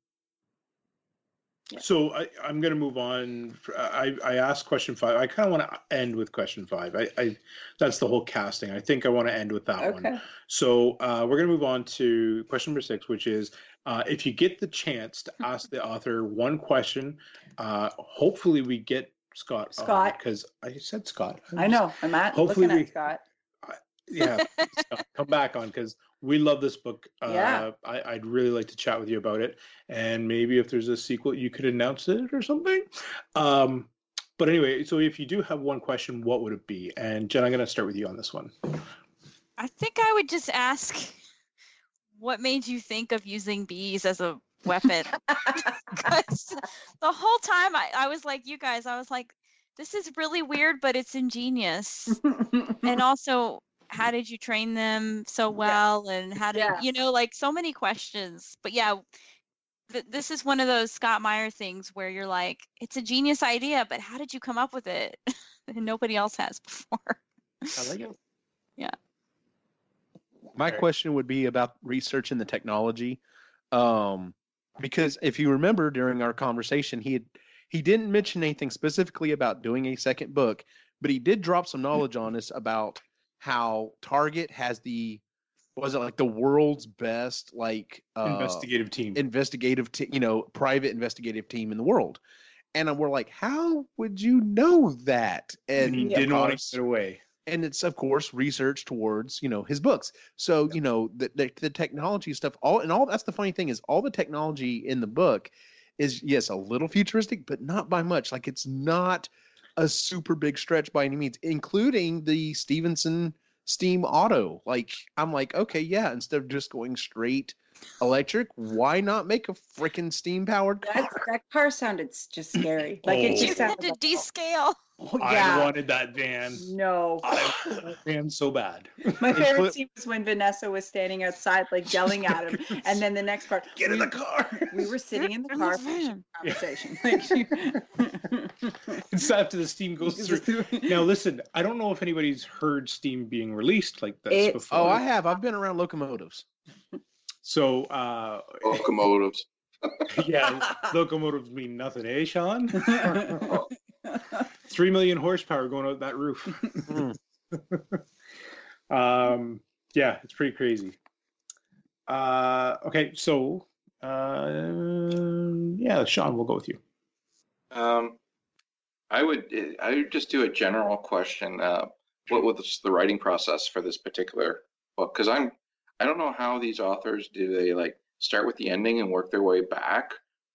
Yeah. so I, I'm going to move on. I, I asked question five. I kind of want to end with question five. I, I that's the whole casting. I think I want to end with that one. okay. So uh, we're going to move on to question number six, which is uh, if you get the chance to ask the author one question, uh, hopefully we get Scott. Scott. because I said Scott. I know. I'm at Hopefully we- at Scott. Yeah, Scott, come back on because we love this book. Uh, Yeah. I, I'd really like to chat with you about it, and maybe if there's a sequel, you could announce it or something. Um, but anyway, so if you do have one question, what would it be? And Jen, I'm going to start with you on this one. I think I would just ask, what made you think of using bees as a weapon? 'Cause the whole time I, I was like, you guys, I was like, this is really weird, but it's ingenious. and also, how did you train them so well? And how did Yeah. you know, like so many questions. But yeah, th- this is one of those Scott Meyer things where you're like, it's a genius idea, but how did you come up with it? and nobody else has before. I like it. Yeah. My Okay. question would be about research researching the technology, um, because if you remember during our conversation, he had he didn't mention anything specifically about doing a second book, but he did drop some knowledge on us about how Target has the was it like the world's best like uh, Investigative team. investigative te- you know private investigative team in the world. And we're like how would you know that? And he and didn't want us- to get away. and it's of course research towards you know his books. So you know the, the the technology stuff all and all that's the funny thing is all the technology in the book is yes a little futuristic but not by much. Like it's not a super big stretch by any means including the stevenson steam auto. Like i'm like okay yeah instead of just going straight electric why not make a freaking steam powered car that car sounded just scary. Like it Oh. just had sounded to descale. oh, I yeah. wanted that van. No. I wanted that van so bad. My favorite scene was when Vanessa was standing outside, like yelling at him, and then the next part, Get in the car. we were sitting in the car the finishing conversation. Like, she- It's after the steam goes through. Now listen, I don't know if anybody's heard Steam being released like this It's- before. oh i have i've been around locomotives So uh Locomotives. yeah, locomotives mean nothing, eh, Sean? Three million horsepower going out that roof. Mm. um, yeah, it's pretty crazy. Uh, okay, so uh, yeah, Sean, we'll go with you. Um, I would I would just do a general question. Uh, what was the writing process for this particular book? Because I'm I don't know how these authors do they like start with the ending and work their way back,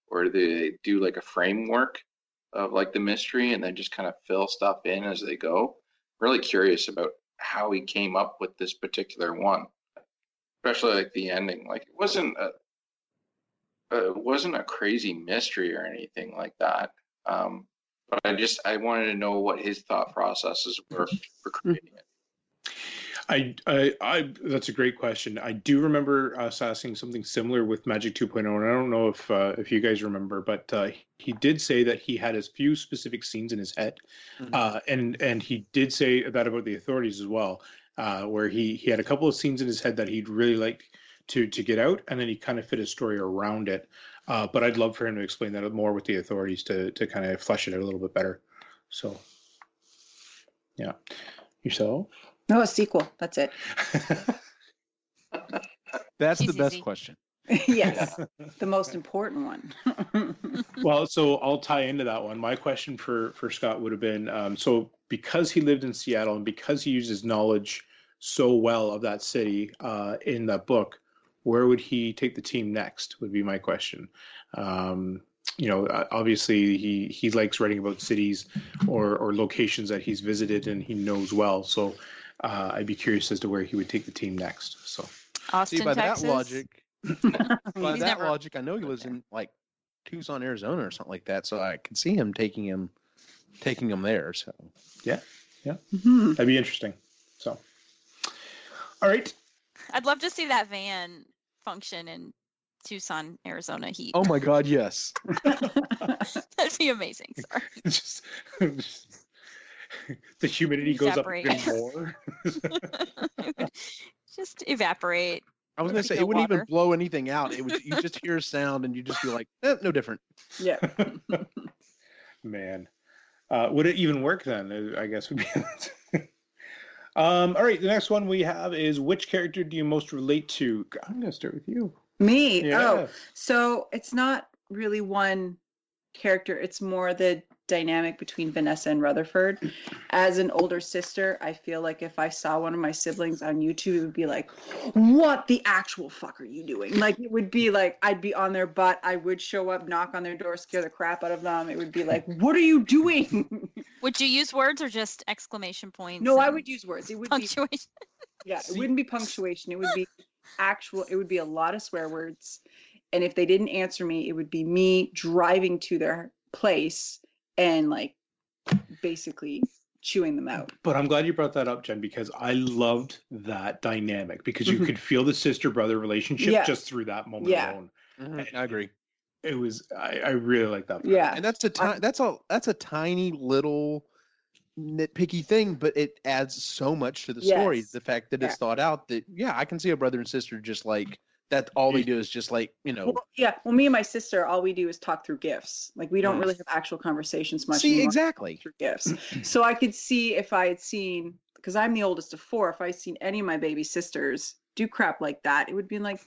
or do they do like a framework of like the mystery and then just kind of fill stuff in as they go? Really curious about how he came up with this particular one, especially like the ending. Like it wasn't a uh, it wasn't a crazy mystery or anything like that. Um, but I just I wanted to know what his thought processes were for creating it. I, I, I, that's a great question. I do remember us asking something similar with Magic 2.0, and I don't know if uh, if you guys remember, but uh, he did say that he had a few specific scenes in his head, Mhm. uh, and and he did say that about the authorities as well, uh, where he he had a couple of scenes in his head that he'd really like to to get out, and then he kind of fit a story around it. Uh, but I'd love for him to explain that more with the authorities to to kind of flesh it out a little bit better. So, yeah, yourself. No, a sequel. That's it. That's the Easy, best easy. question. yes, the most important one. well, so I'll tie into that one. My question for for Scott would have been um, so because he lived in Seattle and because he uses knowledge so well of that city uh, in that book, where would he take the team next? Would be my question. Um, you know, uh, obviously he he likes writing about cities or or locations that he's visited and he knows well. So uh, I'd be curious as to where he would take the team next. So Austin, See, by Texas. that logic, by He's that never logic, I know he lives in like Tucson, Arizona, or something like that. So I can see him taking him, taking him there. So Yeah. Yeah. Mhm. that'd be interesting. So, all right. I'd love to see that van function in Tucson, Arizona heat. oh my God, yes. That'd be amazing. Sorry. just, just- the humidity goes up even more. Just evaporate. I was gonna say it wouldn't even blow anything out. It was you just hear a sound and you just be like, eh, no different. yeah. Man, uh, would it even work then? I guess would be. um, all right, the next one we have is which character do you most relate to? I'm gonna start with you. Me. Yeah. Oh, so it's not really one character. It's more the dynamic between Vanessa and Rutherford. As an older sister, I feel like if I saw one of my siblings on YouTube, it would be like, "What the actual fuck are you doing?" Like it would be like I'd be on their butt. I would show up, knock on their door, scare the crap out of them. It would be like, "What are you doing?" Would you use words or just exclamation points? no, I would use words. It would be punctuation. Yeah, it wouldn't be punctuation. It would be actual. It would be a lot of swear words. And if they didn't answer me, it would be me driving to their place and like basically chewing them out. But I'm glad you brought that up, Jen, because I loved that dynamic because you Mhm. could feel the sister brother relationship Yeah. just through that moment Yeah. alone. Mm-hmm. I agree. It was I, I really like that. part. Yeah. And that's a ti- that's a that's a tiny little nitpicky thing, but it adds so much to the story. The fact that it's thought out that yeah, I can see a brother and sister just like that. All they do is just like you know. Well, yeah. Well, me and my sister, all we do is talk through gifts. Like we don't Mm. really have actual conversations much. see exactly. through gifts. So I could see if I had seen because I'm the oldest of four, if I seen any of my baby sisters do crap like that, it would be like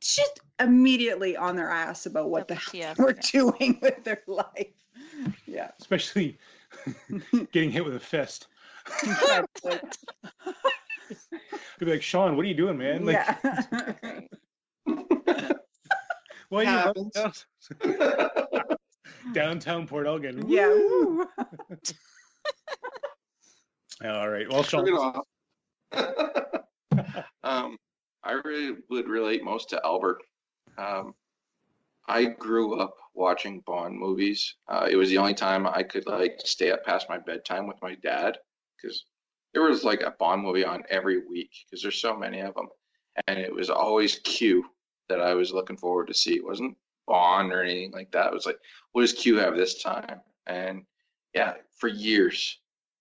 just immediately on their ass about what the hell WTF, we're yeah. doing with their life. Yeah. Especially getting hit with a fist. Like, You'd be like, Sean, what are you doing, man? Like, yeah. why you Happens. downtown Port Elgin? yeah. Woo! woo. All right. Well, Sean, um, I really would relate most to Albert. Um, I grew up watching Bond movies. Uh, it was the only time I could like stay up past my bedtime with my dad because there was like a Bond movie on every week because there's so many of them, and it was always Q that I was looking forward to see. It wasn't Bond or anything like that. It was like, what does Q have this time? And yeah, for years,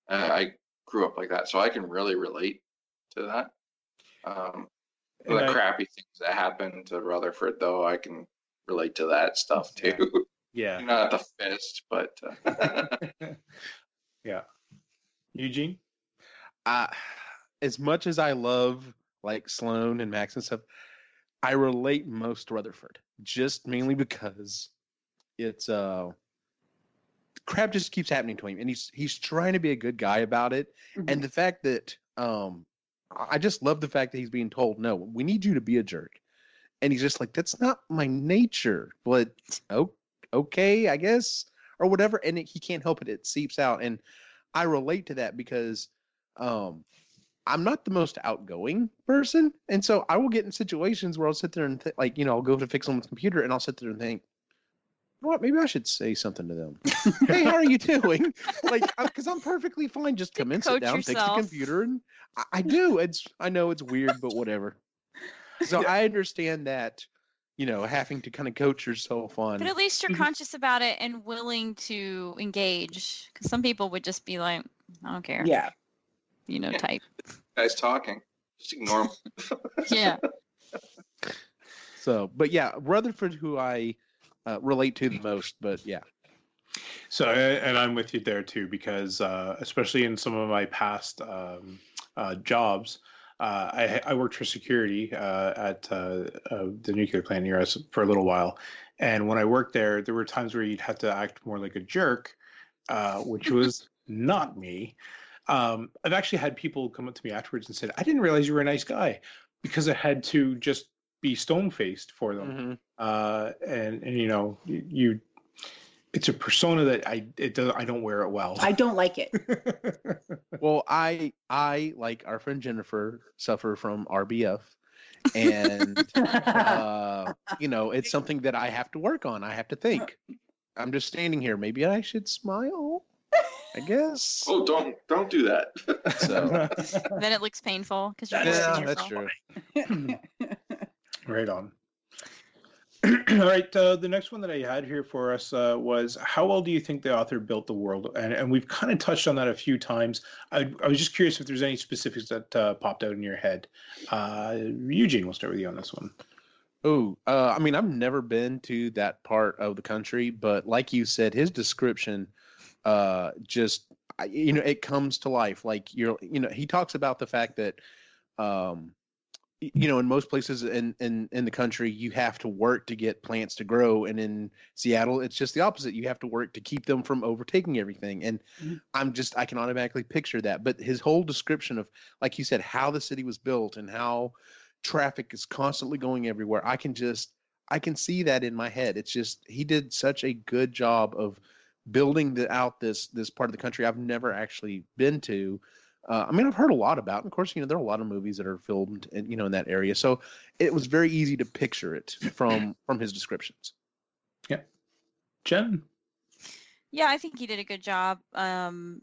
uh, I grew up like that, so I can really relate to that. Um, the I- crappy things that happened to Rutherford, though, I can relate to that stuff too. yeah. Not the fist, but uh, yeah. Eugene? I, as much as I love like Sloane and Max and stuff, I relate most to Rutherford just mainly because it's uh crap just keeps happening to him and he's he's trying to be a good guy about it and the fact that um I I just love the fact that he's being told no we need you to be a jerk and he's just like that's not my nature but oh, okay I guess or whatever and it, he can't help it it seeps out and I relate to that because um I'm not the most outgoing person, and so I will get in situations where I'll sit there and th- like you know I'll go to fix someone's computer and I'll sit there and think, what? Maybe I should say something to them. hey, how are you doing? like, because I'm perfectly fine. Just come in, sit down, fix the computer, and I, I do. It's I know it's weird, but whatever. So I understand that, you know, having to kind of coach yourself on. But at least you're conscious about it and willing to engage. Because some people would just be like, I don't care. Yeah. You know, Yeah. type. guys talking, just ignore them. Yeah. So, but yeah, Rutherford, who I uh, relate to the most, but yeah. So, and I'm with you there too, because uh, especially in some of my past um, uh, jobs, uh, I, I worked for security uh, at uh, uh, the nuclear plant near us for a little while. And when I worked there, there were times where you'd have to act more like a jerk, uh, which was not me. Um, I've actually had people come up to me afterwards and said, I didn't realize you were a nice guy because I had to just be stone faced for them Mhm. uh, and and you know you, you it's a persona that I it does I don't wear it well. I don't like it. Well, I I like our friend Jennifer suffer from RBF, and uh, you know it's something that I have to work on. I have to think. I'm just standing here. Maybe I should smile. I guess. Oh, don't don't do that. So then it looks painful because you're That's- forcing yeah, that's true. right on. All right, uh, the next one that I had here for us uh, was how well do you think the author built the world? And, and we've kind of touched on that a few times. I, I was just curious if there's any specifics that uh, popped out in your head. Uh, Eugene, we'll start with you on this one. Oh, uh, I mean, I've never been to that part of the country, but like you said, his description, uh, just you know, it comes to life. Like you're, you know, he talks about the fact that, um, you know, in most places in in in the country, you have to work to get plants to grow, and in Seattle, it's just the opposite. You have to work to keep them from overtaking everything. And Mhm. I'm just, I can automatically picture that. But his whole description of, like you said, how the city was built and how traffic is constantly going everywhere. I can just I can see that in my head. It's just he did such a good job of building the, out this this part of the country I've never actually been to. Uh, I mean, I've heard a lot about. And of course, you know, there are a lot of movies that are filmed, in, you know, in that area. So it was very easy to picture it from from his descriptions. Yeah, Jen? Yeah, I think he did a good job. Um,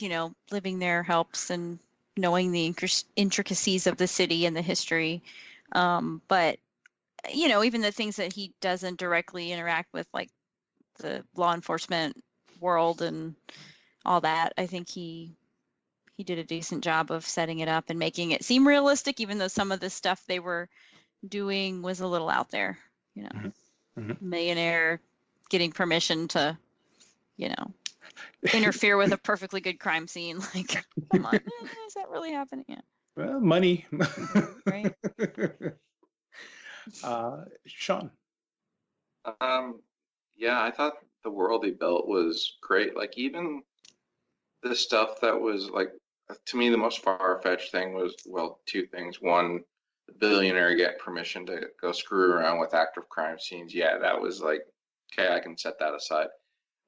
you know, living there helps and knowing the intric- intricacies of the city and the history. Um, but you know, even the things that he doesn't directly interact with, like the law enforcement world and all that, I think he he did a decent job of setting it up and making it seem realistic, even though some of the stuff they were doing was a little out there. You know, Mhm. Mhm. millionaire getting permission to, you know, interfere with a perfectly good crime scene. Like, come on, eh, is that really happening? Yeah. Well, money. Right. uh, Sean. Um, yeah, I thought the world he built was great. Like even the stuff that was like to me the most far fetched thing was well two things. One, the billionaire get permission to go screw around with active crime scenes. Yeah, that was like okay, I can set that aside.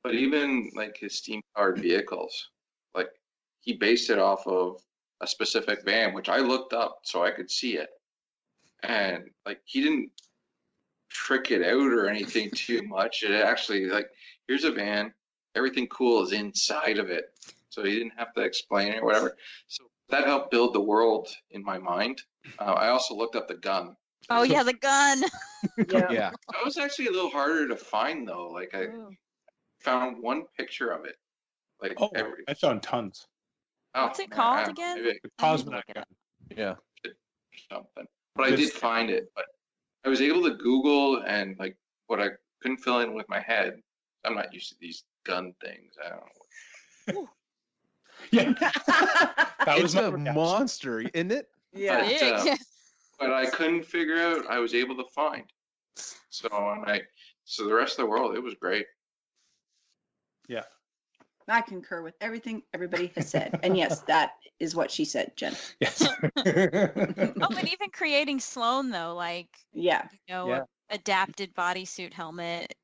But even like his steam powered vehicles, like he based it off of a specific van, which I looked up so I could see it. And like he didn't trick it out or anything too much. It actually like here's a van, everything cool is inside of it. So he didn't have to explain it or whatever. So that helped build the world in my mind. Uh, I also looked up the gun. Oh yeah, the gun. Yeah. Yeah. That was actually a little harder to find though. Like I Ooh. found one picture of it. Like Oh, every, I found tons. oh, What's it man, called I don't know, again? maybe The I need to Cosmonaut gun. Yeah. something. But I did find it. But I was able to Google and like what I couldn't fill in with my head. I'm not used to these gun things. I don't know. Yeah. that was my a reaction. monster, isn't it? yeah. Big. Big. uh, Yeah. but I couldn't figure out. I was able to find. So and I, so the rest of the world, it was great. I concur with everything everybody has said. And yes, that is what she said, Jen. Yes. Oh, but even creating Sloane though, like Yeah. you know, Yeah. adapted bodysuit helmet,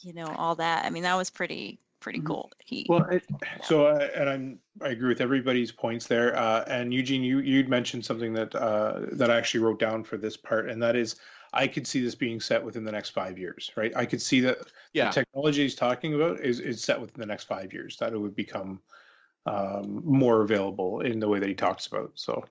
you know, all that. I mean, that was pretty pretty Mhm. cool. He well, it, so uh, and I'm I agree with everybody's points there. Uh, and Eugene, you you'd mentioned something that uh, that I actually wrote down for this part, and that is I could see this being set within the next five years, right? I could see that Yeah. the technology he's talking about is, is set within the next five years that it would become um, more available in the way that he talks about. So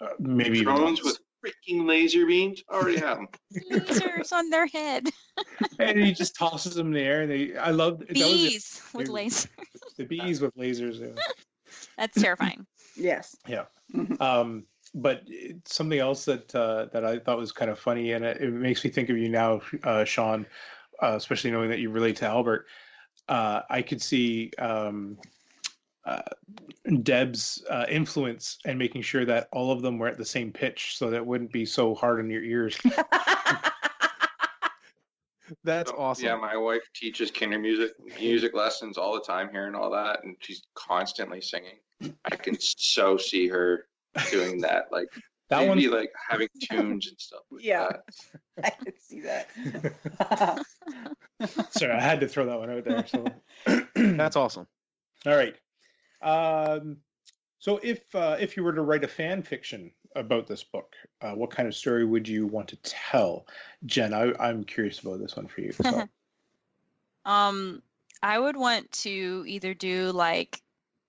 uh, maybe Drones months. with freaking laser beams already have them. lasers on their head. and he just tosses them in the air. And they, I love that was. Bees with lasers. the bees with lasers. yeah. That's terrifying. Yes. Yeah. Mhm. Um, but something else that uh, that I thought was kind of funny, and it, it makes me think of you now, uh, Sean, uh, especially knowing that you relate to Albert. Uh, I could see um, uh, Deb's uh, influence and making sure that all of them were at the same pitch, so that it wouldn't be so hard on your ears. That's So, awesome. Yeah, my wife teaches kinder music music lessons all the time here and all that, and she's constantly singing. I can so see her doing that, like That maybe one, like having tunes and stuff. Like Yeah. that. I can see that. sorry, I had to throw that one out there. So. That's awesome. All right. Um, so if uh, if you were to write a fan fiction about this book, uh, what kind of story would you want to tell? Jen, I, I'm curious about this one for you. So, Um, I would want to either do like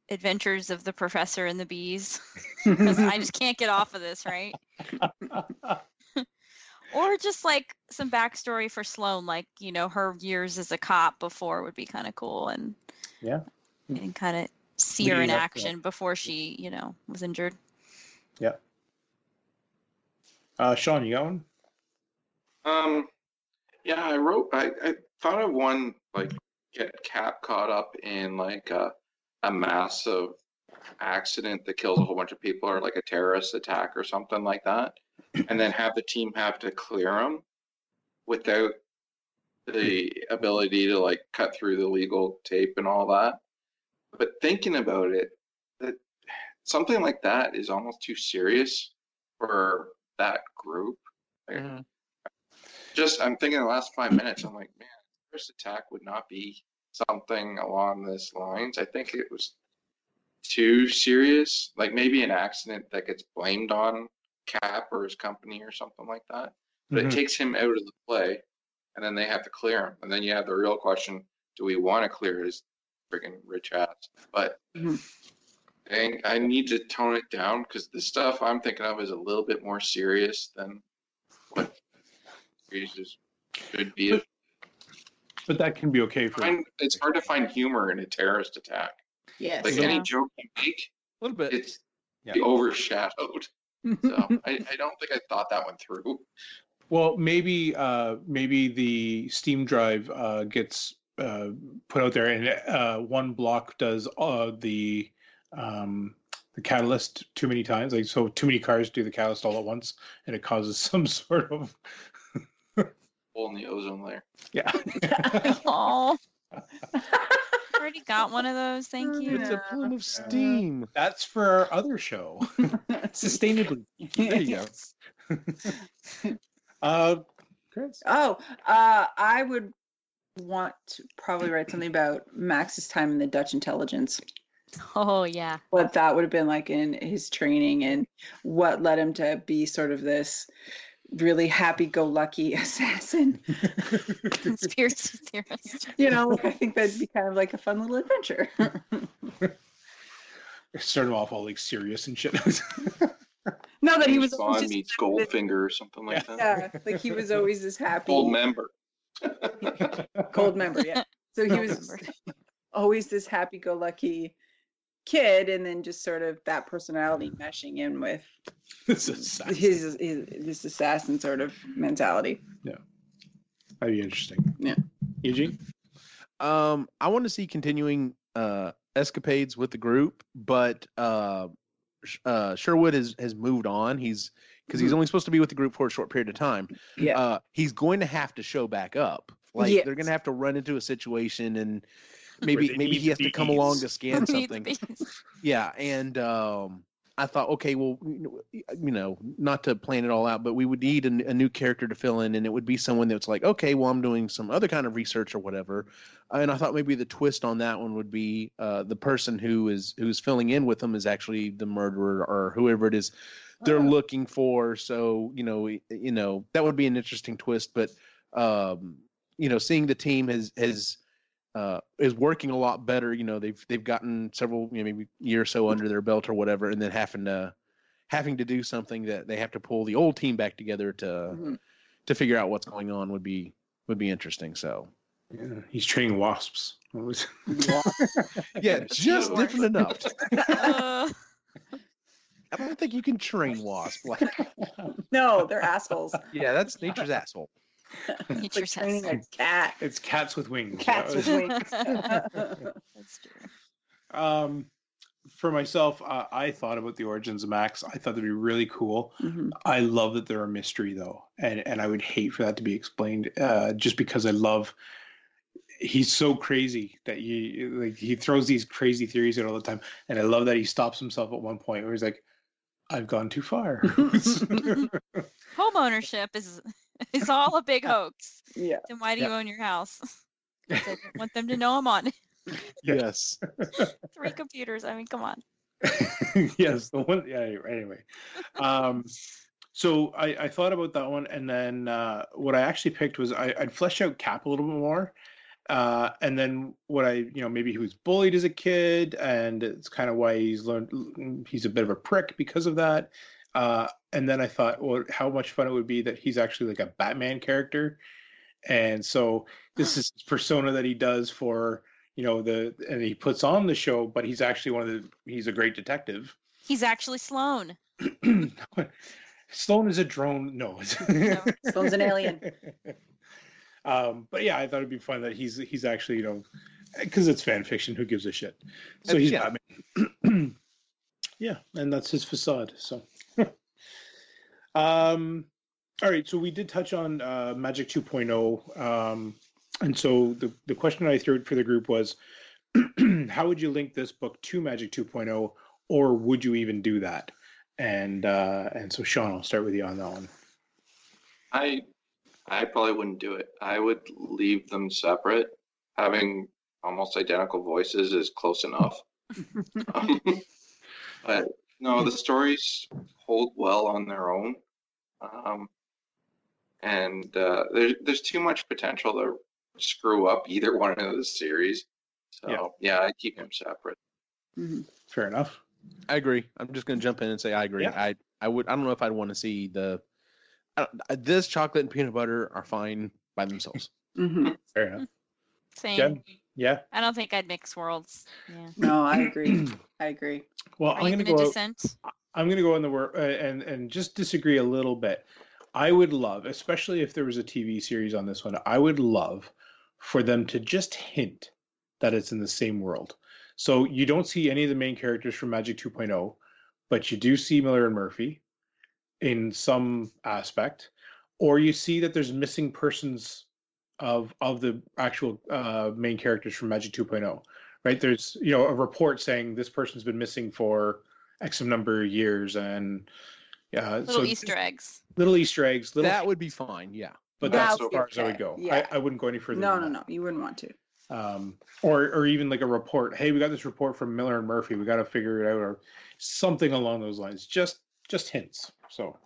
Adventures of the Professor and the Bees, because I just can't get off of this, right? Or just like some backstory for Sloane, like you know her years as a cop before would be kind of cool, and Yeah. and kind of see her in Leading to action before she, you know, was injured. Yeah. Uh, Sean, you got one? Um, yeah, I wrote. I, I thought of one like get Cap caught up in like a, a massive accident that kills a whole bunch of people, or like a terrorist attack or something like that, and then have the team have to clear them without the ability to like cut through the legal tape and all that. But thinking about it, that something like that is almost too serious for that group. Like, Mhm. just I'm thinking the last five minutes, I'm like, man, first attack would not be something along this lines. I think it was too serious, like maybe an accident that gets blamed on Cap or his company or something like that. But Mhm. it takes him out of the play, and then they have to clear him. And then you have the real question: Do we want to clear his freaking rich ass? But Mhm. I, I need to tone it down because the stuff I'm thinking of is a little bit more serious than what Jesus should be. But that can be okay for Find, it's hard to find humor in a terrorist attack. yes. Like Yeah. any joke you make, A little bit. it's Yeah. overshadowed. So I, I don't think I thought that one through. Well, maybe uh, maybe the Steam drive uh, gets uh, put out there, and uh, one block does uh, the um, the catalyst too many times. Like so, too many cars do the catalyst all at once, and it causes some sort of Hole in the ozone layer. yeah. Oh, already got one of those. Thank you. It's a plume of steam. That's for our other show, sustainably. There you go. Uh, Chris. Oh, uh, I would want to probably write something about Max's time in the Dutch intelligence. Oh yeah. What that would have been like in his training and what led him to be sort of this really happy-go-lucky assassin. Conspiracy theorist. You know, like, I think that'd be kind of like a fun little adventure. Start him off all like serious and shit. no, that he was James always Bond just meets kind of this- Goldfinger or something like that. Yeah, like he was always this happy Goldmember. cold member, yeah. So he was always this happy-go-lucky kid, and then just sort of that personality meshing in with this is his, his this assassin sort of mentality. Yeah. That'd be interesting. Yeah. Eugene. Um, I want to see continuing uh escapades with the group, but uh, uh Sherwood has has moved on. He's because he's Mhm. only supposed to be with the group for a short period of time. Yeah. Uh, he's going to have to show back up. Like they're going to have to run into a situation and Where maybe maybe he has the to come along to scan something. Yeah, and um, I thought, okay, well, you know, not to plan it all out, but we would need a new character to fill in, and it would be someone that's like, okay, well, I'm doing some other kind of research or whatever, and I thought maybe the twist on that one would be uh, the person who is who's filling in with them is actually the murderer or whoever it is they're Ah. looking for. So you know, you know, that would be an interesting twist, but um, you know, seeing the team has has uh, is working a lot better. You know, they've they've gotten several, you know, maybe year or so under their belt or whatever, and then having to having to do something that they have to pull the old team back together to Mhm. to figure out what's going on would be would be interesting. So Yeah, he's training wasps. Yeah, just different enough. Uh, I don't think you can train wasp. Like, No, they're assholes. yeah, that's nature's asshole. It's like training a cat. it's cats with wings. Cats That with wings. That's true. Um, for myself, uh, I thought about the origins of Max. I thought that'd be really cool. Mhm. I love that they're a mystery though, and and I would hate for that to be explained. Uh, just because I love. He's so crazy that you like he throws these crazy theories out all the time, and I love that he stops himself at one point where he's like, "I've gone too far." Home ownership is is all a big hoax. Yeah. Then why do you own your house? I don't want them to know I'm on it. Yes. three computers. I mean, come on. yes, the one. Yeah. Anyway, um, so I, I thought about that one, and then uh, what I actually picked was I, I'd flesh out Cap a little bit more, uh, and then what I you know maybe he was bullied as a kid, and it's kind of why he's learned he's a bit of a prick because of that. Uh, and then I thought, well, how much fun it would be that he's actually like a Batman character, and so this is his persona that he does for you know the and he puts on the show but he's actually one of the he's a great detective He's actually Sloane. Sloane is a drone no No. Sloane's an alien. um but yeah i thought it'd be fun that he's he's actually you know because it's fan fiction who gives a shit so he's yeah. batman yeah and that's his facade so um all right so we did touch on uh magic 2.0 um and so the the question i threw for the group was how would you link this book to magic 2.0 or would you even do that and uh and so sean i'll start with you on that one I I probably wouldn't do it. I would leave them separate. Having almost identical voices is close enough. Um, but no, the stories hold well on their own. Um, and uh, there, there's too much potential to screw up either one of the series. So Yeah. yeah, I keep them separate. Mhm. fair enough I agree. I'm just going to jump in and say I agree. Yeah. I I would I don't know if I'd want to see the I don't- uh, this chocolate and peanut butter are fine by themselves. Mhm. fair enough Same. Jen? yeah I don't think I'd mix worlds. Yeah. No, I agree. I agree. well Are i'm gonna gonna go out- dissent? I'm going to go in the word uh, and and just disagree a little bit. I would love, especially if there was a TV series on this one, I would love for them to just hint that it's in the same world. So you don't see any of the main characters from Magic 2.0, but you do see Miller and Murphy in some aspect, or you see that there's missing persons of of the actual uh, main characters from Magic 2.0. Right? There's you know a report saying this person's been missing for X number of years, and yeah, Little so Easter eggs. little Easter eggs, little that would be fine. Yeah. but That that's would as far as I would go. yeah. I, I wouldn't go any further. No, than no, that. no. You wouldn't want to. Um, or or even like a report. Hey, we got this report from Miller and Murphy. We got to figure it out, or something along those lines. Just just hints. So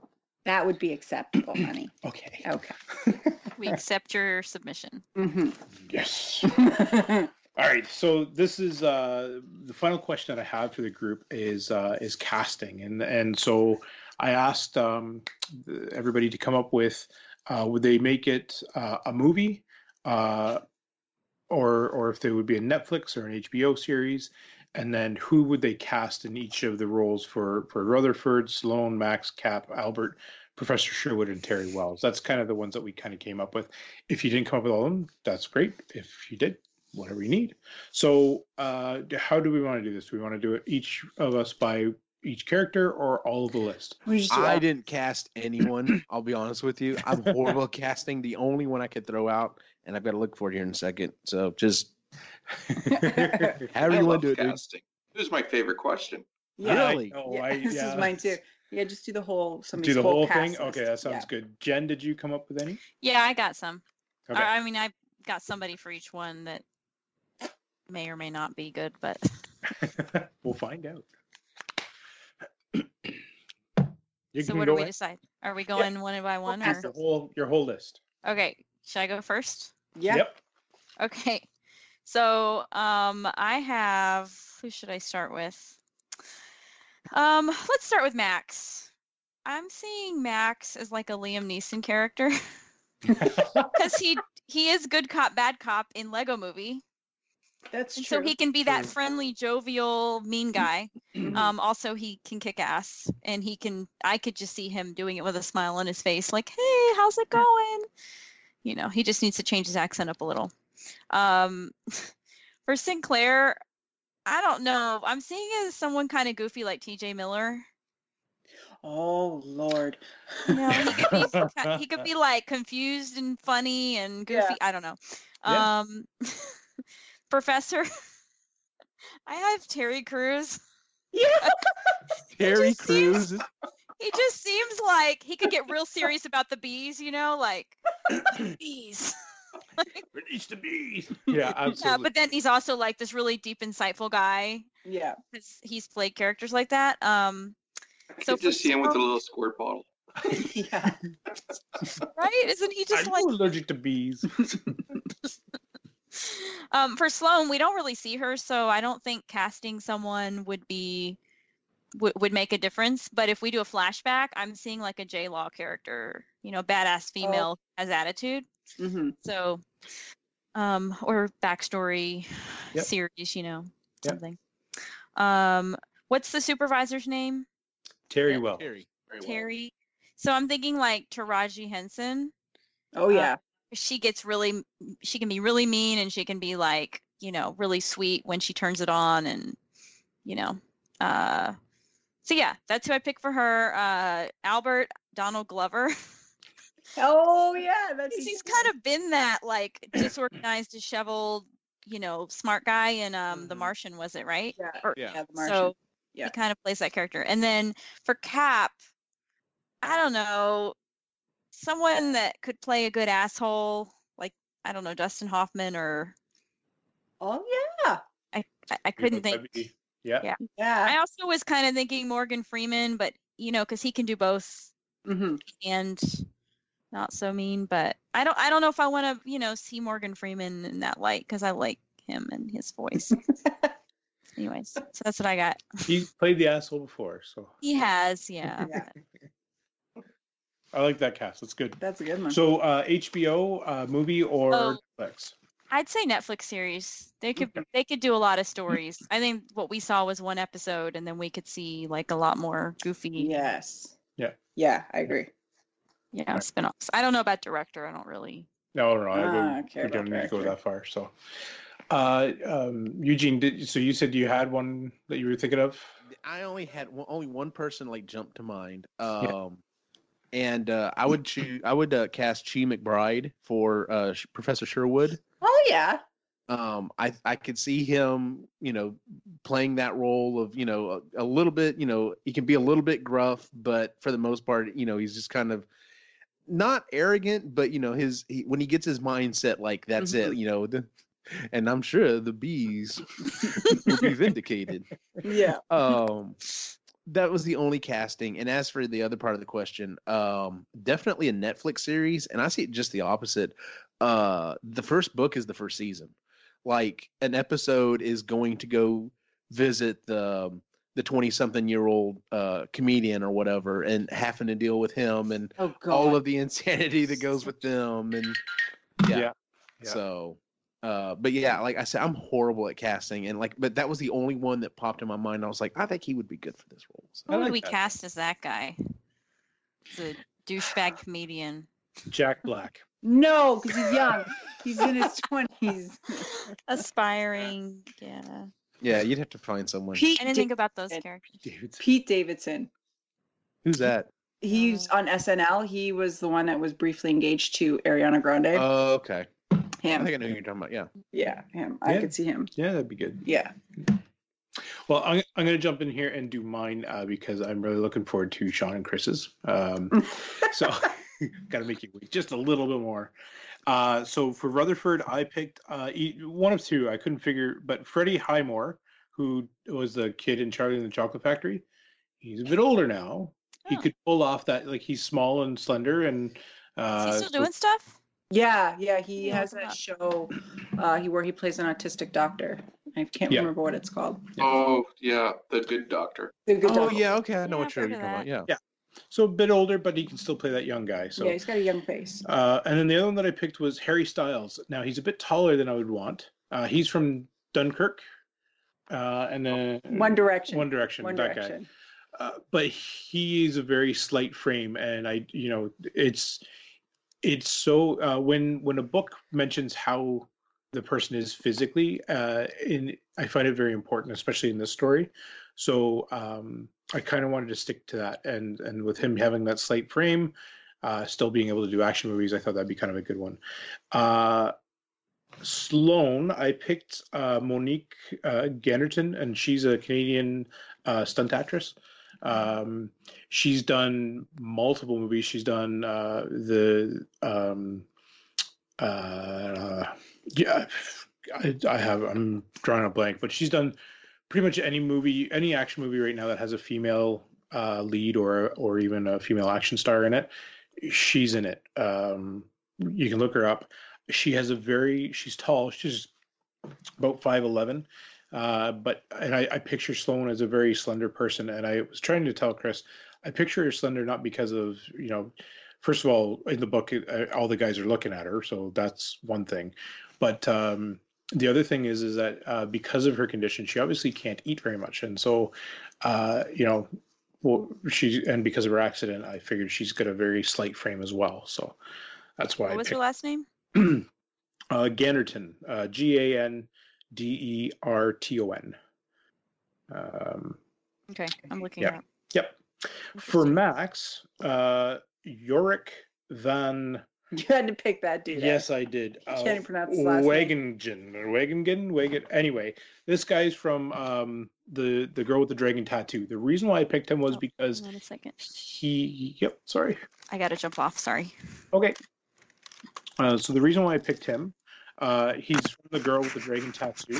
That would be acceptable, honey. okay. Okay. We accept your submission. hmm Yes. All right. So this is uh, the final question that I have for the group is uh, is casting, and and so I asked um, everybody to come up with uh, would they make it uh, a movie, uh, or or if they would be a Netflix or an HBO series, and then who would they cast in each of the roles for for Rutherford, Sloane, Max, Cap, Albert. Professor Sherwood and Terry Wells. That's kind of the ones that we kind of came up with. If you didn't come up with all of them, that's great. If you did, whatever you need. So, uh, how do we want to do this? Do we want to do it each of us by each character or all of the list? We just I all- didn't cast anyone. I'll be honest with you. I'm horrible casting. The only one I could throw out, and I've got to look for it here in a second. So just however I you want to do it, dude. casting. This is my favorite question. Yeah. Really? I know, yeah. I- this is mine too. Yeah, just do the whole somebody's Do the whole cast thing? Okay, that sounds Yeah. good. Jen, did you come up with any? Yeah, I got some. Okay. I mean, I got somebody for each one that may or may not be good, but we'll find out. You so what do we ahead. decide? Are we going one by one? Ask Or? Your whole your whole list. Okay, should I go first? Yeah. Yep. Okay. So um I have who should I start with? Um let's start with Max. I'm seeing Max as like a Liam Neeson character cuz he he is good cop bad cop in Lego movie. That's And true. so he can be that friendly jovial mean guy. Mhm. Um also he can kick ass and he can I could just see him doing it with a smile on his face like, "Hey, how's it going?" You know, he just needs to change his accent up a little. Um for Sinclair, I don't know. I'm seeing it as someone kind of goofy like TJ Miller. oh Lord. You know, he could be he could be like confused and funny and Yeah. goofy. I don't know. Yeah. Um Professor I have Terry Crews. yeah. Terry just seems- Crews. He just seems like he could get real serious about the bees, you know, like bees. Release the bees. Yeah, Yeah, but then he's also like this really deep, insightful guy. Yeah. 'cause He's played characters like that. Um, I So could just see him with a little squirt bottle. yeah. right? Isn't he just I'm like allergic to bees. um for Sloane, we don't really see her, so I don't think casting someone would be would, would make a difference. But if we do a flashback, I'm seeing like a J Law character, you know, badass female as attitude. hmm So um or backstory Yep. series, you know, Yep. something. Um what's the supervisor's name? Terry Yeah, well. Terry. Very well. Terry. So I'm thinking like Taraji Henson. Oh Uh, yeah. She gets really she can be really mean and she can be like, you know, really sweet when she turns it on and you know. Uh so yeah, that's who I pick for her. Uh Albert Donald Glover. oh yeah. That's 'Cause he's kind of been that like disorganized, disheveled, you know, smart guy in um The Mhm. Martian, was it right? yeah. Or- yeah. Yeah. The Martian. So Yeah. he kind of plays that character. And then for Cap, I don't know, someone that could play a good asshole, like I don't know, Dustin Hoffman or oh yeah. I, I, I couldn't think. That'd Yeah. Yeah. Yeah. I also was kind of thinking Morgan Freeman, but you know, because he can do both hmm and not so mean. But I don't, I don't know if I want to, you know, see Morgan Freeman in that light because I like him and his voice. Anyways, so that's what I got. He played the asshole before, so He has, yeah. Yeah. I like that cast. That's good. That's a good one. So uh, HBO uh, movie or Oh. Netflix? I'd say Netflix series. They could they could do a lot of stories. I think what we saw was one episode, and then we could see like a lot more goofy, yes. Yeah. Yeah, I agree. yeah, spin-offs. I don't know about director. I don't really No, no, I Ah, would, okay, we don't need to go that far. So, uh, um, Eugene, did so you said you had one that you were thinking of? I only had one, only one person like jump to mind. Um, and uh, I would choose. I would uh, cast Chi McBride for uh, Professor Sherwood. Oh yeah. Um, I I could see him, you know, playing that role of you know a, a little bit. You know, he can be a little bit gruff, but for the most part, you know, he's just kind of not arrogant, but you know, his he, when he gets his mindset like that's it. You know, the, and I'm sure the bees will be vindicated Yeah. um that was the only casting. And as for the other part of the question um definitely a netflix series. And i see it just the opposite. Uh the first book is the first season. Like an episode is going to go visit the the 20 something year old uh comedian or whatever and having to deal with him and Oh all of the insanity that goes with them and yeah, Yeah, yeah. so uh but yeah like i said i'm horrible at casting and like but that was the only one that popped in my mind i was like i think he would be good for this role so. Who would like we that. cast as that guy? The douchebag comedian. Jack Black. No, because he's young. he's in his twenties. Aspiring. Yeah. yeah you'd have to find someone Pete, I didn't Da- think about those characters. Dude. Pete Davidson. who's that He's on SNL. He was the one that was briefly engaged to Ariana Grande. oh okay i him. think i know who you're talking about yeah Yeah, him. I Yeah. could see him. Yeah, that'd be good. Yeah. Well, I'm, I'm going to jump in here and do mine uh, because I'm really looking forward to Sean and Chris's. Um, so, got to make you wait just a little bit more. Uh, so for Rutherford, I picked uh, e- one of two. I couldn't figure, but Freddie Highmore, who was the kid in Charlie and the Chocolate Factory, he's a bit older now. He Oh. could pull off that, like he's small and slender, and Is uh, he still so- doing stuff? Yeah, yeah. He Yeah, has I that show uh, he where he plays an autistic doctor. I can't Yeah. remember what it's called. Oh yeah, the good doctor. The good oh doctor. yeah okay i know Yeah, what I've you're talking about yeah yeah. so a bit older, but he can still play that young guy. So Yeah, he's got a young face. Uh, and then the other one that I picked was Harry Styles. Now he's a bit taller than I would want. Uh, he's from Dunkirk, uh, and then One Direction. One Direction. One that Direction. guy. Uh, but he's a very slight frame, and I, you know, it's it's so uh, when when a book mentions how the person is physically, uh, in I find it very important, especially in this story. So um, I kind of wanted to stick to that, and and with him having that slight frame, uh, still being able to do action movies, I thought that'd be kind of a good one. Uh, Sloane, I picked uh, Monique uh, and she's a Canadian uh, stunt actress. Um, she's done multiple movies. She's done uh, the um, uh, yeah, I, I have I'm drawing a blank, but she's done pretty much any movie, any action movie right now that has a female uh, lead or or even a female action star in it. She's in it. Um, you can look her up. She has a very she's tall. She's about five eleven. Uh, but and I, I picture Sloane as a very slender person, and I was trying to tell Chris, I picture her slender not because of you know, first of all, in the book, uh, all the guys are looking at her, so that's one thing, but um, the other thing is is that uh, because of her condition, she obviously can't eat very much, and so, uh, you know, well, she and because of her accident, I figured she's got a very slight frame as well, so that's why What I was picked her last name? uh, Ganderton, uh, G A N D E R T O N. Um, Okay, I'm looking Yeah. her up. yep. For Max, uh, Yorick Van. You had to pick that dude. Yes, I did. I Uh, can't pronounce his last name. Wagengen or Wagengen, Wagen. Anyway, this guy's from um, the the girl with the dragon tattoo. The reason why I picked him was Oh, because Hold on a second. he. Yep. Sorry. I gotta jump off. Sorry. Okay. Uh, so the reason why I picked him, uh, he's from the girl with the dragon tattoo.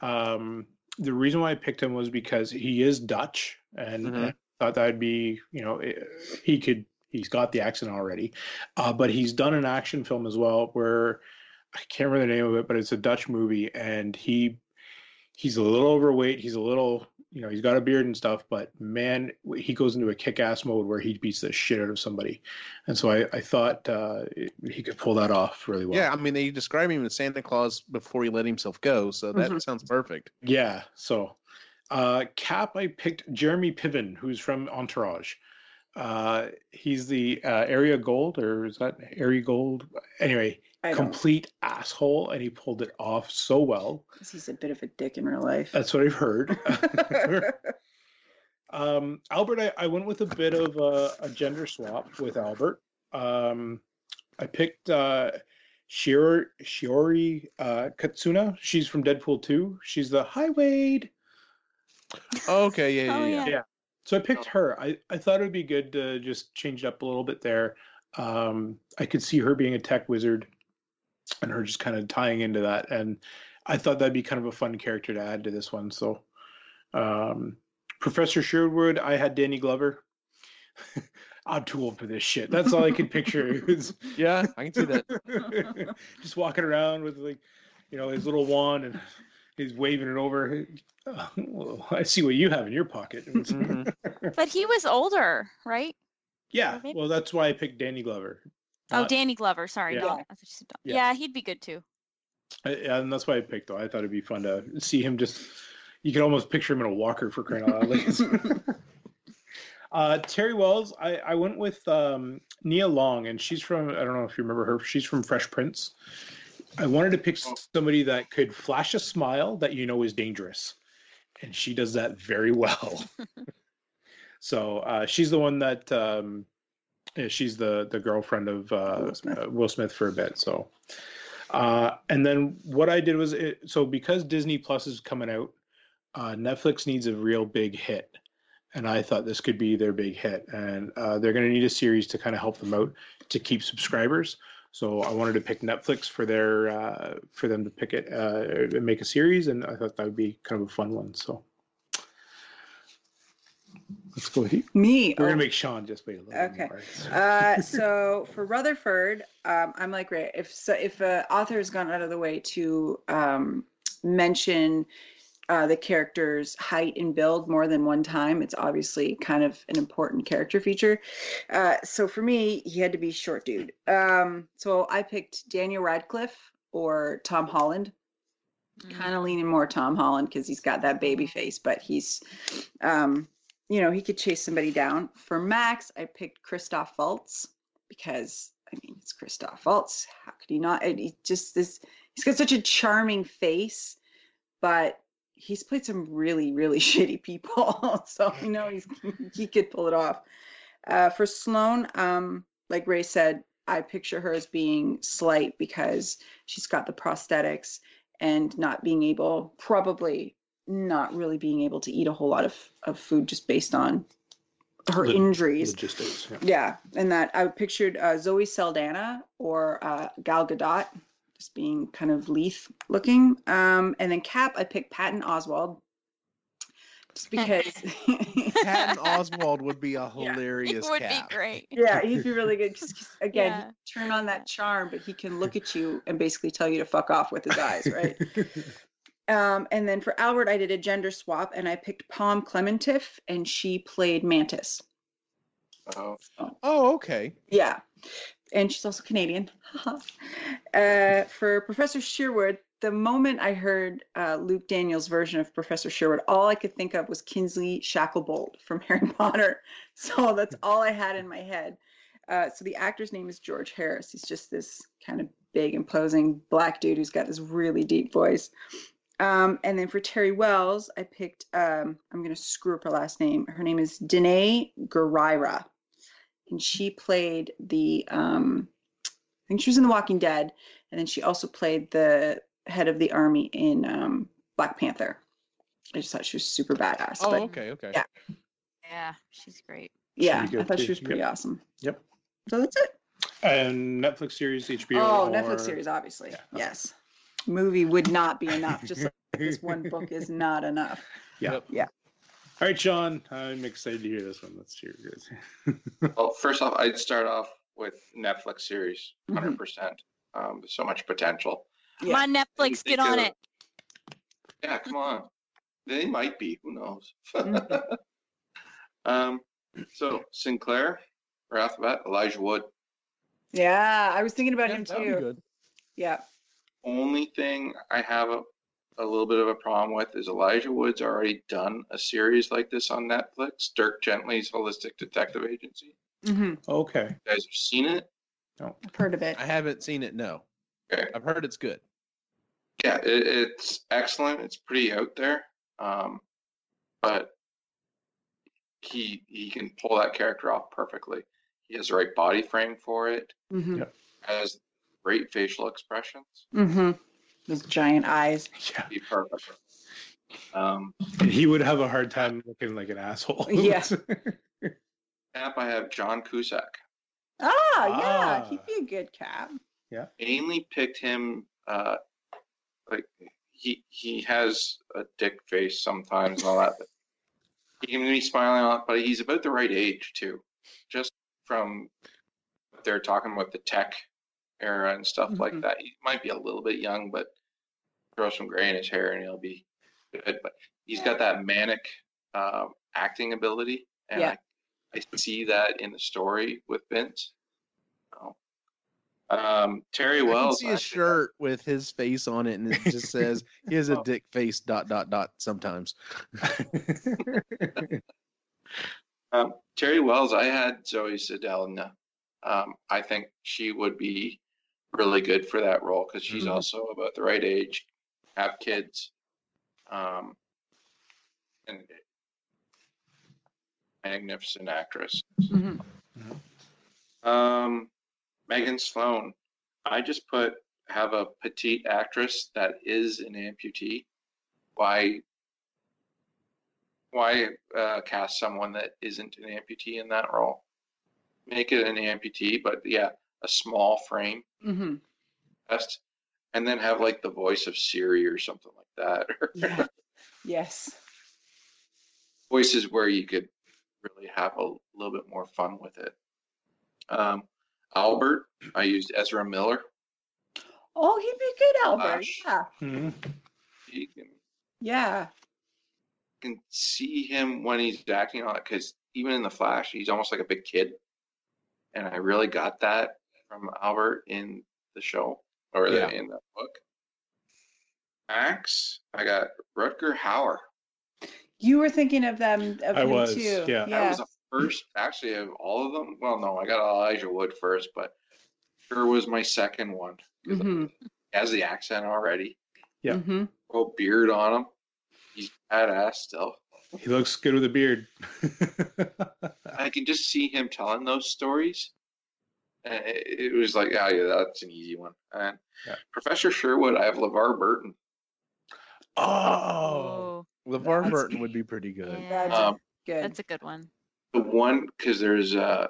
Um, the reason why I picked him was because he is Dutch, and, Mhm. and I thought that'd be, you know, eh, he could. He's got the accent already, uh, but he's done an action film as well where I can't remember the name of it, but it's a Dutch movie, and he he's a little overweight. He's a little, you know, he's got a beard and stuff, but man, he goes into a kick-ass mode where he beats the shit out of somebody, and so I, I thought uh, he could pull that off really well. yeah i mean they describe him as santa claus before he let himself go so that Mhm. sounds perfect Yeah. So, uh, Cap, I picked Jeremy Piven, who's from Entourage. Uh, he's the uh, Ari Gold, or is that Ari Gold? Anyway, complete asshole, and he pulled it off so well. 'cause he's a bit of a dick in real life. That's what I've heard. um, Albert, I, I went with a bit of a, a gender swap with Albert. Um, I picked uh, Shiori, Shiori uh, Kutsuna. She's from Deadpool 2. She's the High Wade. Okay, yeah, yeah, Oh, yeah. yeah. So I picked her. I, I thought it would be good to just change it up a little bit there. Um, I could see her being a tech wizard and her just kind of tying into that. And I thought that'd be kind of a fun character to add to this one. So um, Professor Sherwood, I had Danny Glover. I'm too old for this shit. That's all I could picture. Yeah, I can see that. just walking around with like, you know, his little wand and he's waving it over. Oh, well, I see what you have in your pocket. It was- Mhm. But he was older, right? Yeah, Or maybe- well, that's why I picked Danny Glover. Oh, Not- Danny Glover. Sorry. Yeah. Don. I thought you said Don. Yeah. Yeah. he'd be good too. I- and that's why I picked though. I thought it'd be fun to see him just. You could almost picture him in a walker for crying out loud. uh, Terry Wells, I, I went with um, Nia Long, and she's from. I don't know if you remember her. She's from Fresh Prince. I wanted to pick somebody that could flash a smile that you know is dangerous, and she does that very well. so uh, she's the one that. Um, yeah, she's the the girlfriend of uh, Will Smith. uh, Will Smith for a bit. So, uh, and then what I did was it, so because Disney Plus is coming out, uh, Netflix needs a real big hit, and I thought this could be their big hit, and uh, they're going to need a series to kind of help them out to keep subscribers. So I wanted to pick Netflix for their uh, for them to pick it uh, and make a series, and I thought that would be kind of a fun one. So let's go with you. Me. We're oh, gonna make Sean just wait a little bit. Okay. more. uh, so for Rutherford, um, I'm like, Ray, if so, if an author has gone out of the way to um, mention uh, the character's height and build more than one time, it's obviously kind of an important character feature. Uh, so for me, he had to be short dude. Um, so I picked Daniel Radcliffe or Tom Holland. Mm. Kind of leaning more Tom Holland because he's got that baby face, but he's, um, you know, he could chase somebody down. For Max, I picked Christoph Waltz because I mean it's Christoph Waltz. How could he not? And he just this. He's got such a charming face, but he's played some really really shitty people. so you know he's he could pull it off. Uh, for Sloane um, like Ray said, I picture her as being slight because she's got the prosthetics and not being able, probably not really being able to eat a whole lot of, of food just based on her Log- injuries. Yeah. Yeah, and that I pictured uh, Zoe Saldana or uh, Gal Gadot, just being kind of Leith looking. Um, and then Cap, I picked Patton Oswalt, just because. Patton Oswalt would be a He hilarious would cap. be great. yeah, he'd be really good. Cause, again, Yeah. he'd turn on that charm, but he can look at you and basically tell you to fuck off with his eyes, right? Um, and then for Albert, I did a gender swap and I picked Pom Klementieff and she played Mantis. Oh, Oh, okay. Yeah. And she's also Canadian. uh, for Professor Sherwood, the moment I heard uh, Luke Daniels' version of Professor Sherwood, all I could think of was Kingsley Shacklebolt from Harry Potter. So that's all I had in my head. Uh, so the actor's name is George Harris. He's just this kind of big, imposing black dude who's got this really deep voice. Um, and then for Terry Wells, I picked, um, I'm going to screw up her last name. Her name is Danai Gurira. And she played the, um, I think she was in The Walking Dead. And then she also played the head of the army in um, Black Panther. I just thought she was super badass. Oh, but okay, okay. Yeah. Yeah, she's great. yeah, I good thought she was pretty Yep. awesome. Yep. So that's it. And Netflix series, HBO. Oh, or- Netflix series, obviously. Yeah, okay. Yes. Movie would not be enough. Just like this one book is not enough. Yeah. Yep. Yeah. All right, Sean. I'm excited to hear this one. Let's hear it. guys. well, first off, I'd start off with Netflix series, Mhm. 100 percent. Um, so much potential. Come Yeah. on, Netflix, get on do. it. Yeah, come on. They might be. Who knows? Mhm. um, so Sinclair, right off the bat, Elijah Wood. Yeah, I was thinking about Yeah, him that be too. good. Yeah. Only thing I have a a little bit of a problem with is Elijah Wood's already done a series like this on Netflix, Dirk Gently's Holistic Detective Agency. hmm Okay. You guys have seen it? I've heard of it. I haven't seen it. No, Okay. I've heard it's good. Yeah, it, it's excellent. It's pretty out there, um, but he he can pull that character off perfectly. He has the right body frame for it. hmm Yep. Has great facial expressions. hmm Those giant eyes. Yeah. Be perfect. Um, He would have a hard time looking like an asshole. Yeah. Cap, I have John Cusack. Ah, Ah. yeah, he'd be a good cap. Yeah. Mainly picked him, uh, like he he has a dick face sometimes and all that. But he can be smiling a lot, but he's about the right age too. Just from what they're talking about the tech era and stuff like Mhm. that. He might be a little bit young, but throw some gray in his hair and he'll be good. But he's got that manic um, acting ability, and Yeah. I, I see that in the story with Vince. So, um, Terry I can Wells. see a actually- shirt with his face on it, and it just says he has a dick face. Dot dot dot. Sometimes. Um, Terry Wells, I had Zoe Saldana. Um, I think she would be really good for that role because she's Mhm. also about the right age, have kids, um, and magnificent actress. hmm Um, Megan Sloane, I just put have a petite actress that is an amputee. Why? Why uh, cast someone that isn't an amputee in that role? Make it an amputee, but yeah, a small frame hmm best, and then have like the voice of Siri or something like that. Yeah. yes. Voices where you could really have a little bit more fun with it. Um, Albert, I used Ezra Miller. Oh, he'd be good, Albert. Flash. Yeah. Mhm. You can Yeah. can see him when he's acting on it because even in the Flash, he's almost like a big kid, and I really got that from Albert in the show or the, Yeah. in the book. Max, I got Rutger Hauer. You were thinking of them of I him was, too. yeah. That Yeah. was the first, actually, of all of them. Well, no, I got Elijah Wood first, but sure was my second one. 'cause hmm He has the accent already. Yeah. Well, beard on him. He's badass still. He looks good with a beard. I can just see him telling those stories. And it, it was like, oh yeah, that's an easy one. And Yeah. Professor Sherwood, I have LeVar Burton. oh. LeVar That's- Burton would be pretty good. Yeah. That's Um, good. That's a good one. The one because there's uh,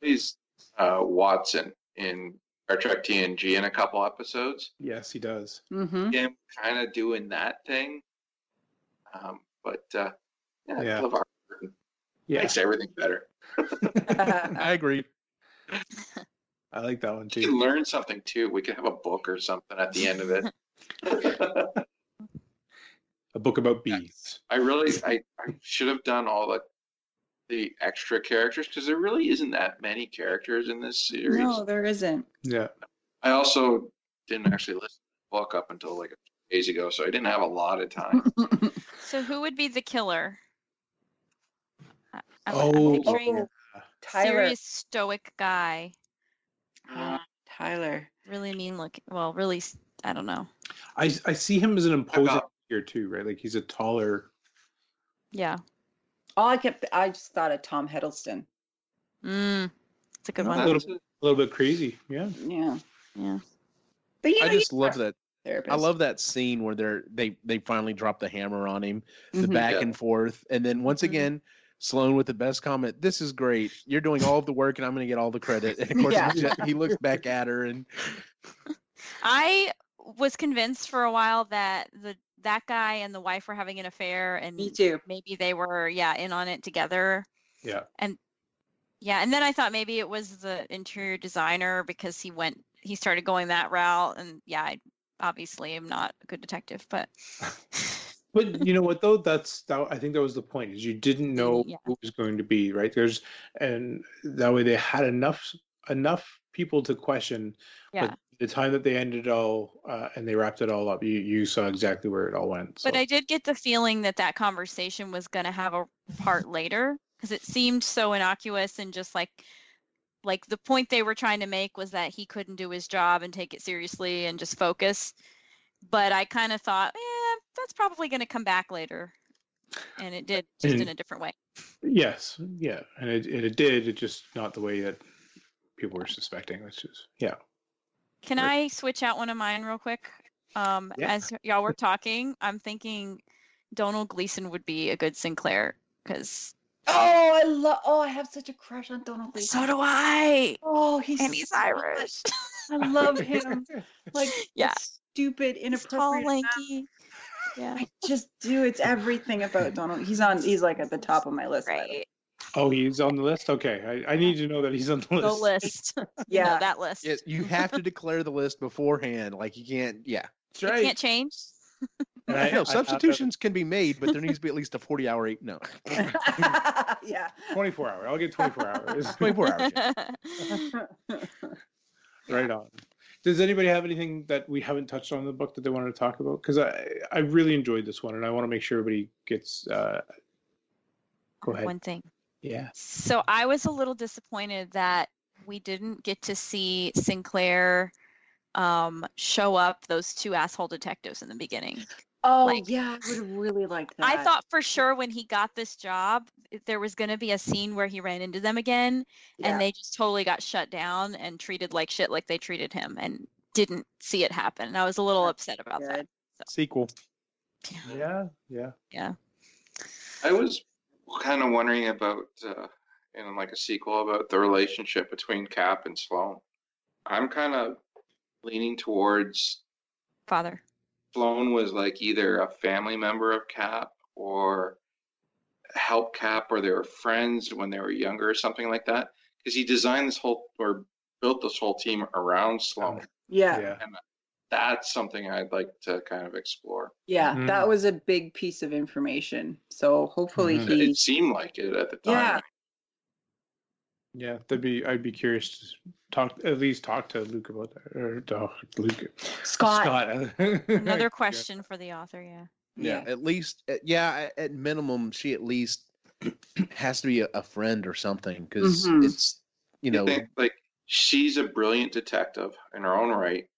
he's uh, Watson in Star Trek TNG in a couple episodes. Yes, he does. hmm Him kind of doing that thing. Um, but uh, yeah, Yeah. LeVar Burton Yeah, makes everything better. I agree. I like that one You too. can learn something too. We could have a book or something at the end of it. A book about bees. I really, I, I should have done all the the extra characters because there really isn't that many characters in this series. no, there isn't. Yeah. I also didn't actually listen to the book up until like a few days ago, so I didn't have a lot of time. So who would be the killer? I'm, Oh, I'm picturing Oh, Tyler. serious stoic guy. Uh, Tyler. Really mean look. Well, really, I don't know. I I see him as an imposing got- figure too, right? Like he's a taller. Yeah. All I kept, I just thought of Tom Hiddleston. Mm. It's a good A one. little, a little bit crazy. Yeah. Yeah. Yeah. But you know, I just love that. therapist. I love that scene where they're they they finally drop the hammer on him, the Mhm. back Yeah. and forth, and then once Mhm. again, Sloane with the best comment. This is great. You're doing all of the work, and I'm going to get all the credit. And of course, Yeah. he ju- he looks back at her, and I was convinced for a while that the that guy and the wife were having an affair, and Me too. maybe they were yeah in on it together. Yeah. And yeah, and then I thought maybe it was the interior designer because he went he started going that route, and yeah, I obviously am not a good detective, but But you know what though? That's that. I think that was the point. Is you didn't know Yeah. who was going to be, right? There's, and that way they had enough enough people to question, yeah, but the time that they ended all uh, and they wrapped it all up, you you saw exactly where it all went. But. I did get the feeling that that conversation was going to have a part later because it seemed so innocuous and just like like the point they were trying to make was that he couldn't do his job and take it seriously and just focus. But I kind of thought, eh, that's probably going to come back later. And it did just in a different way. Yes, yeah, and it and it did. It just not the way that people were suspecting. Which is yeah. Can Sure. I switch out one of mine real quick? Um, Yeah. As y'all were talking, I'm thinking Donald Gleeson would be a good Sinclair because oh, I love. Oh, I have such a crush on Donald Gleeson. so do I. Oh, he's And he's so Irish. I love him. Like Yeah. the stupid, He's tall, lanky. Yeah. I just do. It's everything about Donald. He's on. He's like at the top of my list. by the way. Right. Oh, he's on the list. Okay, I, I need to know that he's on the list. The list. Yeah. No, that list. Yes, you have to declare the list beforehand. Like you can't. Yeah. That's You right. can't change. I- I no, have that- substitutions can be made, but there needs to be at least a forty-hour eight. No, yeah. 24 hour. I'll get 24 hours. 24 hours. right on. Does anybody have anything that we haven't touched on in the book that they wanted to talk about? Because I I really enjoyed this one, and I want to make sure everybody gets. Uh, go ahead. One thing. Yeah. So I was a little disappointed that we didn't get to see Sinclair um, show up those two asshole detectives in the beginning. Oh Like- yeah, I would really like that. I thought for sure when he got this job, there was going to be a scene where he ran into them again, Yeah. and they just totally got shut down and treated like shit, like they treated him, and didn't see it happen. And I was a little That's upset about that. good. sequel. Yeah. Yeah. Yeah. I was kind of wondering about, uh, in like a sequel, about the relationship between Cap and Sloane. I'm kind of leaning towards Father. Sloane was like either a family member of Cap or help Cap, or they were friends when they were younger, or something like that. Because he designed this whole or built this whole team around Sloane. Yeah. Yeah. That's something I'd like to kind of explore. Yeah, Mhm. that was a big piece of information. So hopefully Mhm. he. It seemed like it at the time. Yeah. Yeah. That'd be. I'd be curious to talk. At least talk to Luke about that, or talk Luke. Scott. Scott. Another question for the author. Yeah. Yeah, at least, yeah, at- at minimum, she at least has to be a, a friend or something because Mhm. it's, you know, think, like she's a brilliant detective in her own right,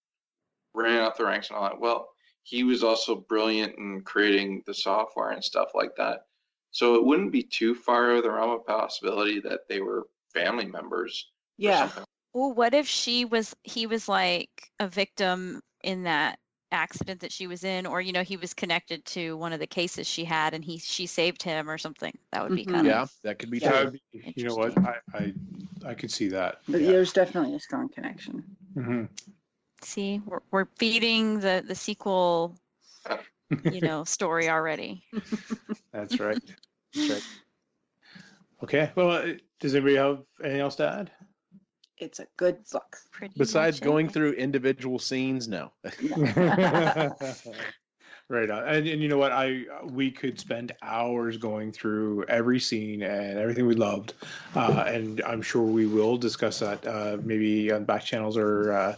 ran up the ranks and all that. Well, he was also brilliant in creating the software and stuff like that. So it wouldn't be too far out of the realm of possibility that they were family members. Yeah. Well, what if she was he was like a victim in that accident that she was in or you know he was connected to one of the cases she had and he she saved him or something. That would be Mhm. kind yeah, of that could be Yeah. That true. be, you know what? I, I I could see that. But Yeah. there's definitely a strong connection. hmm see we're, we're feeding the the sequel you know story already. That's right. That's right. Okay. Well, uh, does anybody have anything else to add? It's a good book. Pretty Besides going it. through individual scenes, no. right on. And, and you know what? I we could spend hours going through every scene and everything we loved, uh, and I'm sure we will discuss that uh, maybe on back channels or uh,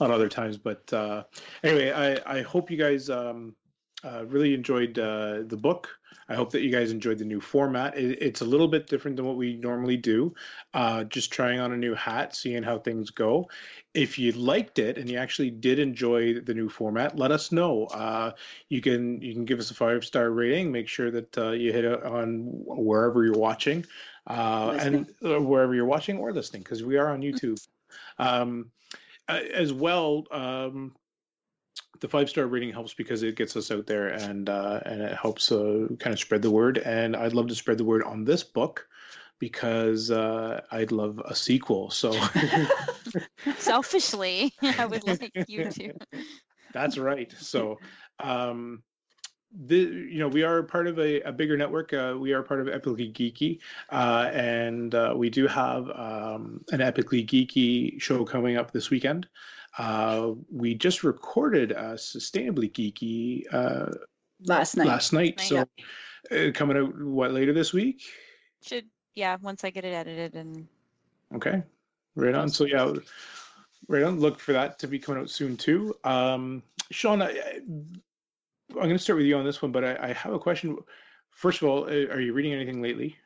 on other times. But uh, anyway, I I hope you guys um, uh, really enjoyed uh, the book. I hope that you guys enjoyed the new format. It, it's a little bit different than what we normally do. Uh, just trying on a new hat, seeing how things go. If you liked it and you actually did enjoy the new format, let us know. Uh, you can you can give us a five star rating. Make sure that uh, you hit it on wherever you're watching, uh, and uh, wherever you're watching or listening, because we are on YouTube. Um, as well, um, the five star rating helps because it gets us out there and uh, and it helps uh, kind of spread the word. And I'd love to spread the word on this book because uh, I'd love a sequel. So selfishly I would like you to. that's right. So. Um, the, you know we are part of a, a bigger network uh, we are part of epically geeky uh, and uh, we do have um, an epically geeky show coming up this weekend uh, we just recorded a sustainably geeky uh, Last night. last night. Night. So uh, coming out what later this week? Should yeah, once I get it edited and Okay, right on. So yeah, Right on. Look for that to be coming out soon too. Um, Sean, I, I- I'm going to start with you on this one, but I, I have a question. First of all, uh, are you reading anything lately?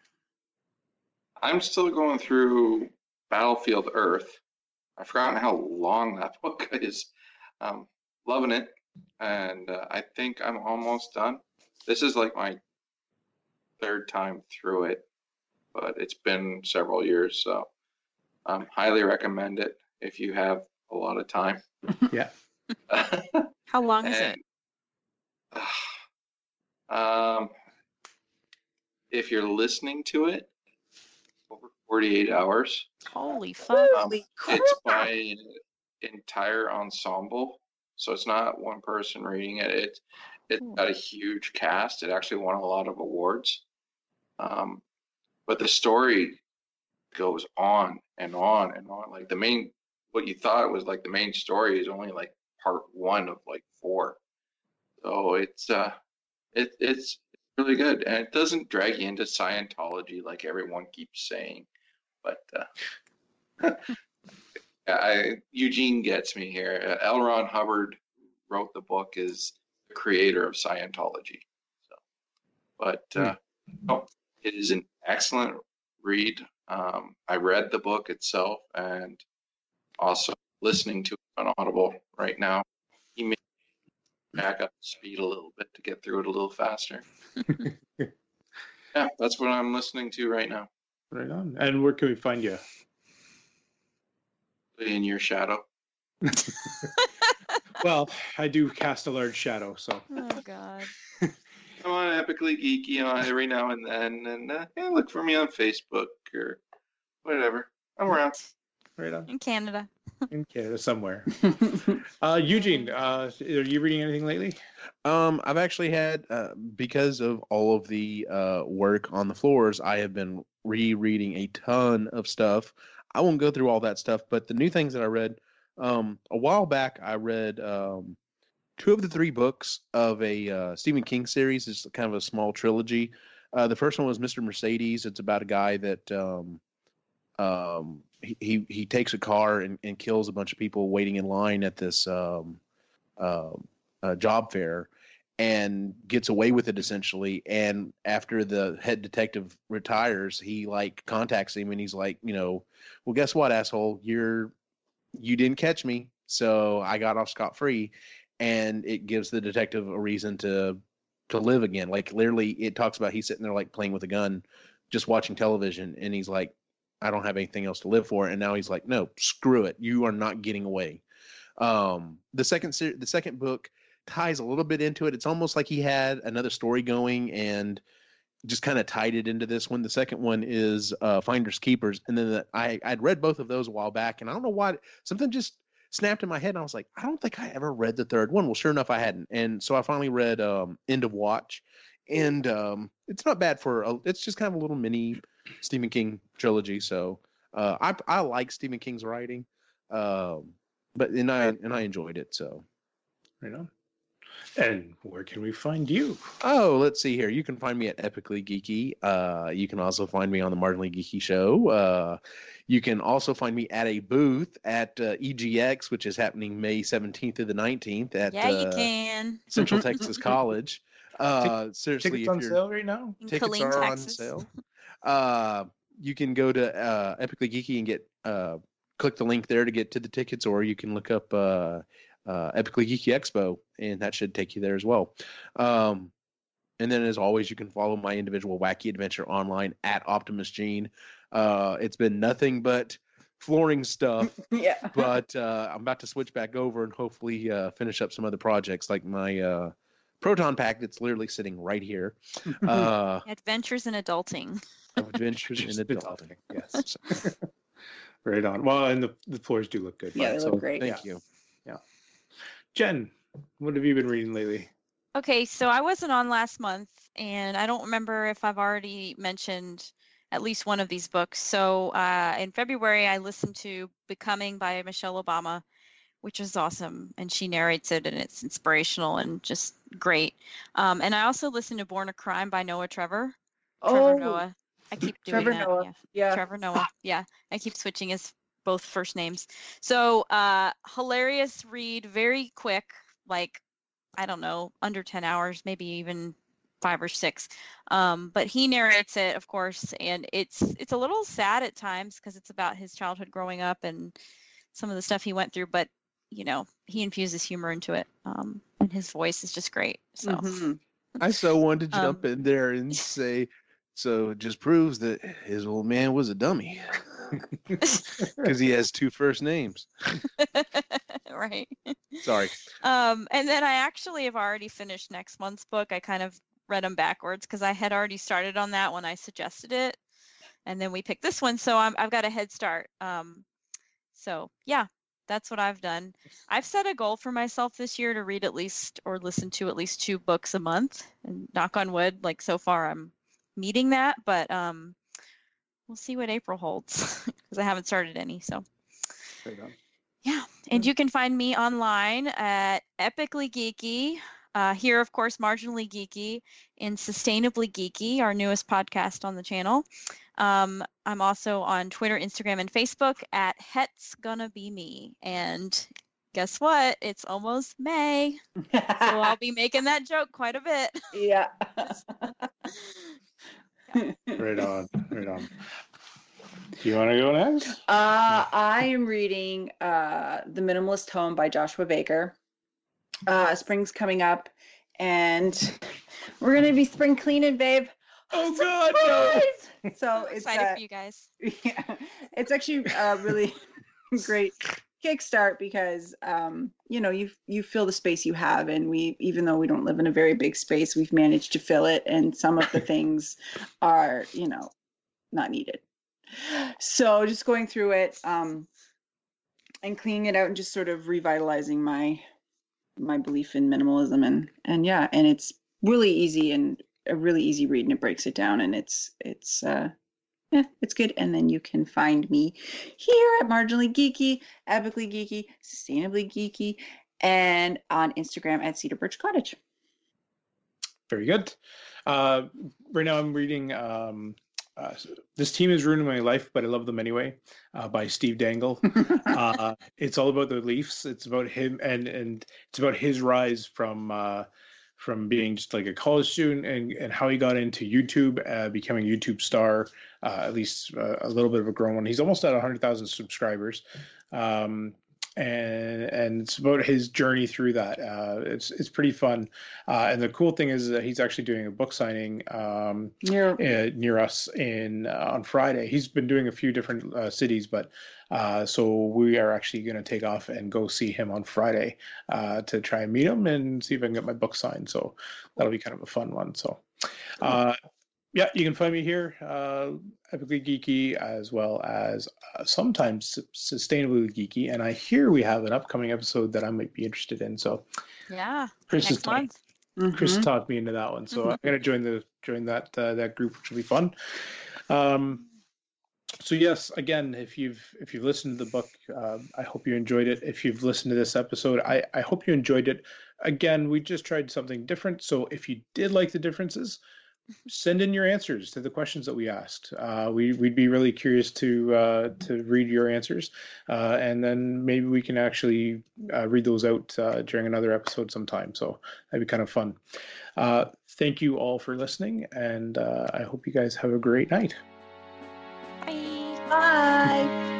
I'm still going through Battlefield Earth. I've forgotten how long that book is. Um, loving it, and uh, I think I'm almost done. This is like my third time through it, but it's been several years, so I um, highly recommend it if you have a lot of time. Yeah. How long is it? And, um, if you're listening to it, over 48 hours. Holy fuck. Um, it's by an entire ensemble, so it's not one person reading it. It's it's Cool. got a huge cast. It actually won a lot of awards. Um, but the story goes on and on and on. Like the main, what you thought was like the main story is only like part one of like four. So it's uh, it it's really good, and it doesn't drag you into Scientology like everyone keeps saying. But uh, I, Eugene gets me here. Uh, L. Ron Hubbard wrote the book is the creator of Scientology. So, but uh, no, it is an excellent read. Um, I read the book itself and also listening to it on Audible right now. He may back up speed a little bit to get through it a little faster. yeah, that's what I'm listening to right now. Right on. And where can we find you? In your shadow. Well, I do cast a large shadow, so Oh god. I'm on Epically Geeky on every now and then, and uh, yeah, look for me on Facebook or whatever. I'm around. Right on In Canada. in Canada somewhere. Uh, Eugene, uh, are you reading anything lately? Um, I've actually had uh, because of all of the uh, work on the floors, I have been rereading a ton of stuff. I won't go through all that stuff, but the new things that I read um, a while back, I read um, two of the three books of a uh, Stephen King series. It's kind of a small trilogy. Uh, the first one was Mr. Mercedes. It's about a guy that um, um, he, he he takes a car and, and kills a bunch of people waiting in line at this um, um, uh, job fair and gets away with it essentially. And after the head detective retires he like contacts him and he's like you know well guess what asshole? You're you didn't catch me so i got off scot-free. And it gives the detective a reason to to live again. Like literally it talks about he's sitting there like playing with a gun just watching television. And he's like i don't have anything else to live for. And now he's like no screw it. You are not getting away. Um the second ser- the second book ties a little bit into it. It's almost like he had another story going and just kind of tied it into this one. The second one is uh finders keepers. And then the, i i'd read both of those a while back and i don't know why something just snapped in my head and i was like i don't think i ever read the third one. Well sure enough i hadn't. And so i finally read um end of watch. And um it's not bad for a, it's just kind of a little mini stephen king trilogy so uh i i like stephen king's writing um but and I and I enjoyed it. So Right on. And where can we find you? oh, let's see here. You can find me at Epically Geeky. Uh, you can also find me on the Marginally Geeky Show. Uh, you can also find me at a booth at uh, EGX, which is happening May seventeenth to the nineteenth at yeah, you uh, can. Central Texas College. Uh, seriously, Tickets if on you're sale right now? In tickets Killeen, are Texas. on sale. Uh, you can go to uh, Epically Geeky and get uh, click the link there to get to the tickets, or you can look up uh, uh, Epically Geeky Expo, and that should take you there as well. Um, and then, as always, you can follow my individual wacky adventure online at Optimus Gene. Uh, it's been nothing but flooring stuff, yeah. but uh, I'm about to switch back over and hopefully uh, finish up some other projects like my uh, proton pack that's literally sitting right here. Uh, Adventures in Adulting. Adventures in Adulting. adulting. Yes. Right on. Well, and the, the floors do look good. Yeah, they so, look great. thank you. Yeah. Jen, what have you been reading lately? Okay, so I wasn't on last month, and I don't remember if I've already mentioned at least one of these books. So uh, in February, I listened to Becoming by Michelle Obama, which is awesome, and she narrates it, and it's inspirational and just great. Um, and I also listened to Born a Crime by Noah Trevor. Trevor Oh, Noah. I keep doing Trevor that. Noah. Yeah. Yeah. Trevor Noah. Yeah, I keep switching his both first names. So uh, hilarious read, very quick, like I don't know, under 10 hours, maybe even five or six. Um, but he narrates it, of course, and it's it's a little sad at times because it's about his childhood growing up and some of the stuff he went through. But you know, he infuses humor into it, um, and his voice is just great. So. Mhm. I so wanted to Um, jump in there and say, so it just proves that his old man was a dummy because he has two first names. right. Sorry. Um, and then I actually have already finished next month's book. I kind of read them backwards because I had already started on that when I suggested it, and then we picked this one, so I'm, I've got a head start. Um, so yeah, that's what I've done. I've set a goal for myself this year to read at least or listen to at least two books a month, and knock on wood, like so far I'm meeting that, but um, we'll see what April holds because I haven't started any. So. Yeah, and you can find me online at Epically Geeky. Uh, here, of course, Marginally Geeky and Sustainably Geeky, our newest podcast on the channel. Um, I'm also on Twitter, Instagram, and Facebook at Het's Gonna Be Me. And guess what? It's almost May, so I'll be making that joke quite a bit. yeah. Right on, right on. Do you want to go next? Uh, I am reading uh, The Minimalist Home by Joshua Becker. Uh, spring's coming up, and we're gonna be spring cleaning, babe. Oh God, no! So I'm it's excited uh, for you guys. yeah, it's actually a really great kickstart because um, you know you you fill the space you have, and we even though we don't live in a very big space, we've managed to fill it, and some of the things are you know not needed. So just going through it um, and cleaning it out, and just sort of revitalizing my my belief in minimalism, and and yeah, and it's really easy and a really easy read, and it breaks it down, and it's it's. uh yeah, it's good. And then you can find me here at Marginally Geeky, Epically Geeky, Sustainably Geeky, and on Instagram at Cedar Birch Cottage. Very good. Uh, right now, I'm reading. Um, uh, this team is ruining my life, but I love them anyway. Uh, by Steve Dangle. uh, it's all about the Leafs. It's about him, and and it's about his rise from uh, from being just like a college student and and how he got into YouTube, uh, becoming a YouTube star. Uh, at least uh, a little bit of a grown one. He's almost at hundred thousand subscribers. Um, and and it's about his journey through that. Uh, it's it's pretty fun, uh, and the cool thing is that he's actually doing a book signing um, You're uh, near us in uh, on Friday. He's been doing a few different uh, cities, but uh, so we are actually going to take off and go see him on Friday uh, to try and meet him and see if I can get my book signed. So that'll be kind of a fun one. So. Yeah, you can find me here, uh, epically geeky, as well as uh, sometimes sustainably geeky. And I hear we have an upcoming episode that I might be interested in. So Yeah, Chris has next talked, month. Chris talked me into that one, so I'm gonna join the join that uh, that group, which will be fun. Um, so yes, again, if you've if you've listened to the book, uh, I hope you enjoyed it. If you've listened to this episode, I I hope you enjoyed it. Again, we just tried something different. So if you did like the differences, send in your answers to the questions that we asked. Uh, we we'd be really curious to uh, to read your answers, uh, and then maybe we can actually uh, read those out uh, during another episode sometime. So that'd be kind of fun. Uh, thank you all for listening, and uh, I hope you guys have a great night. Bye. Bye.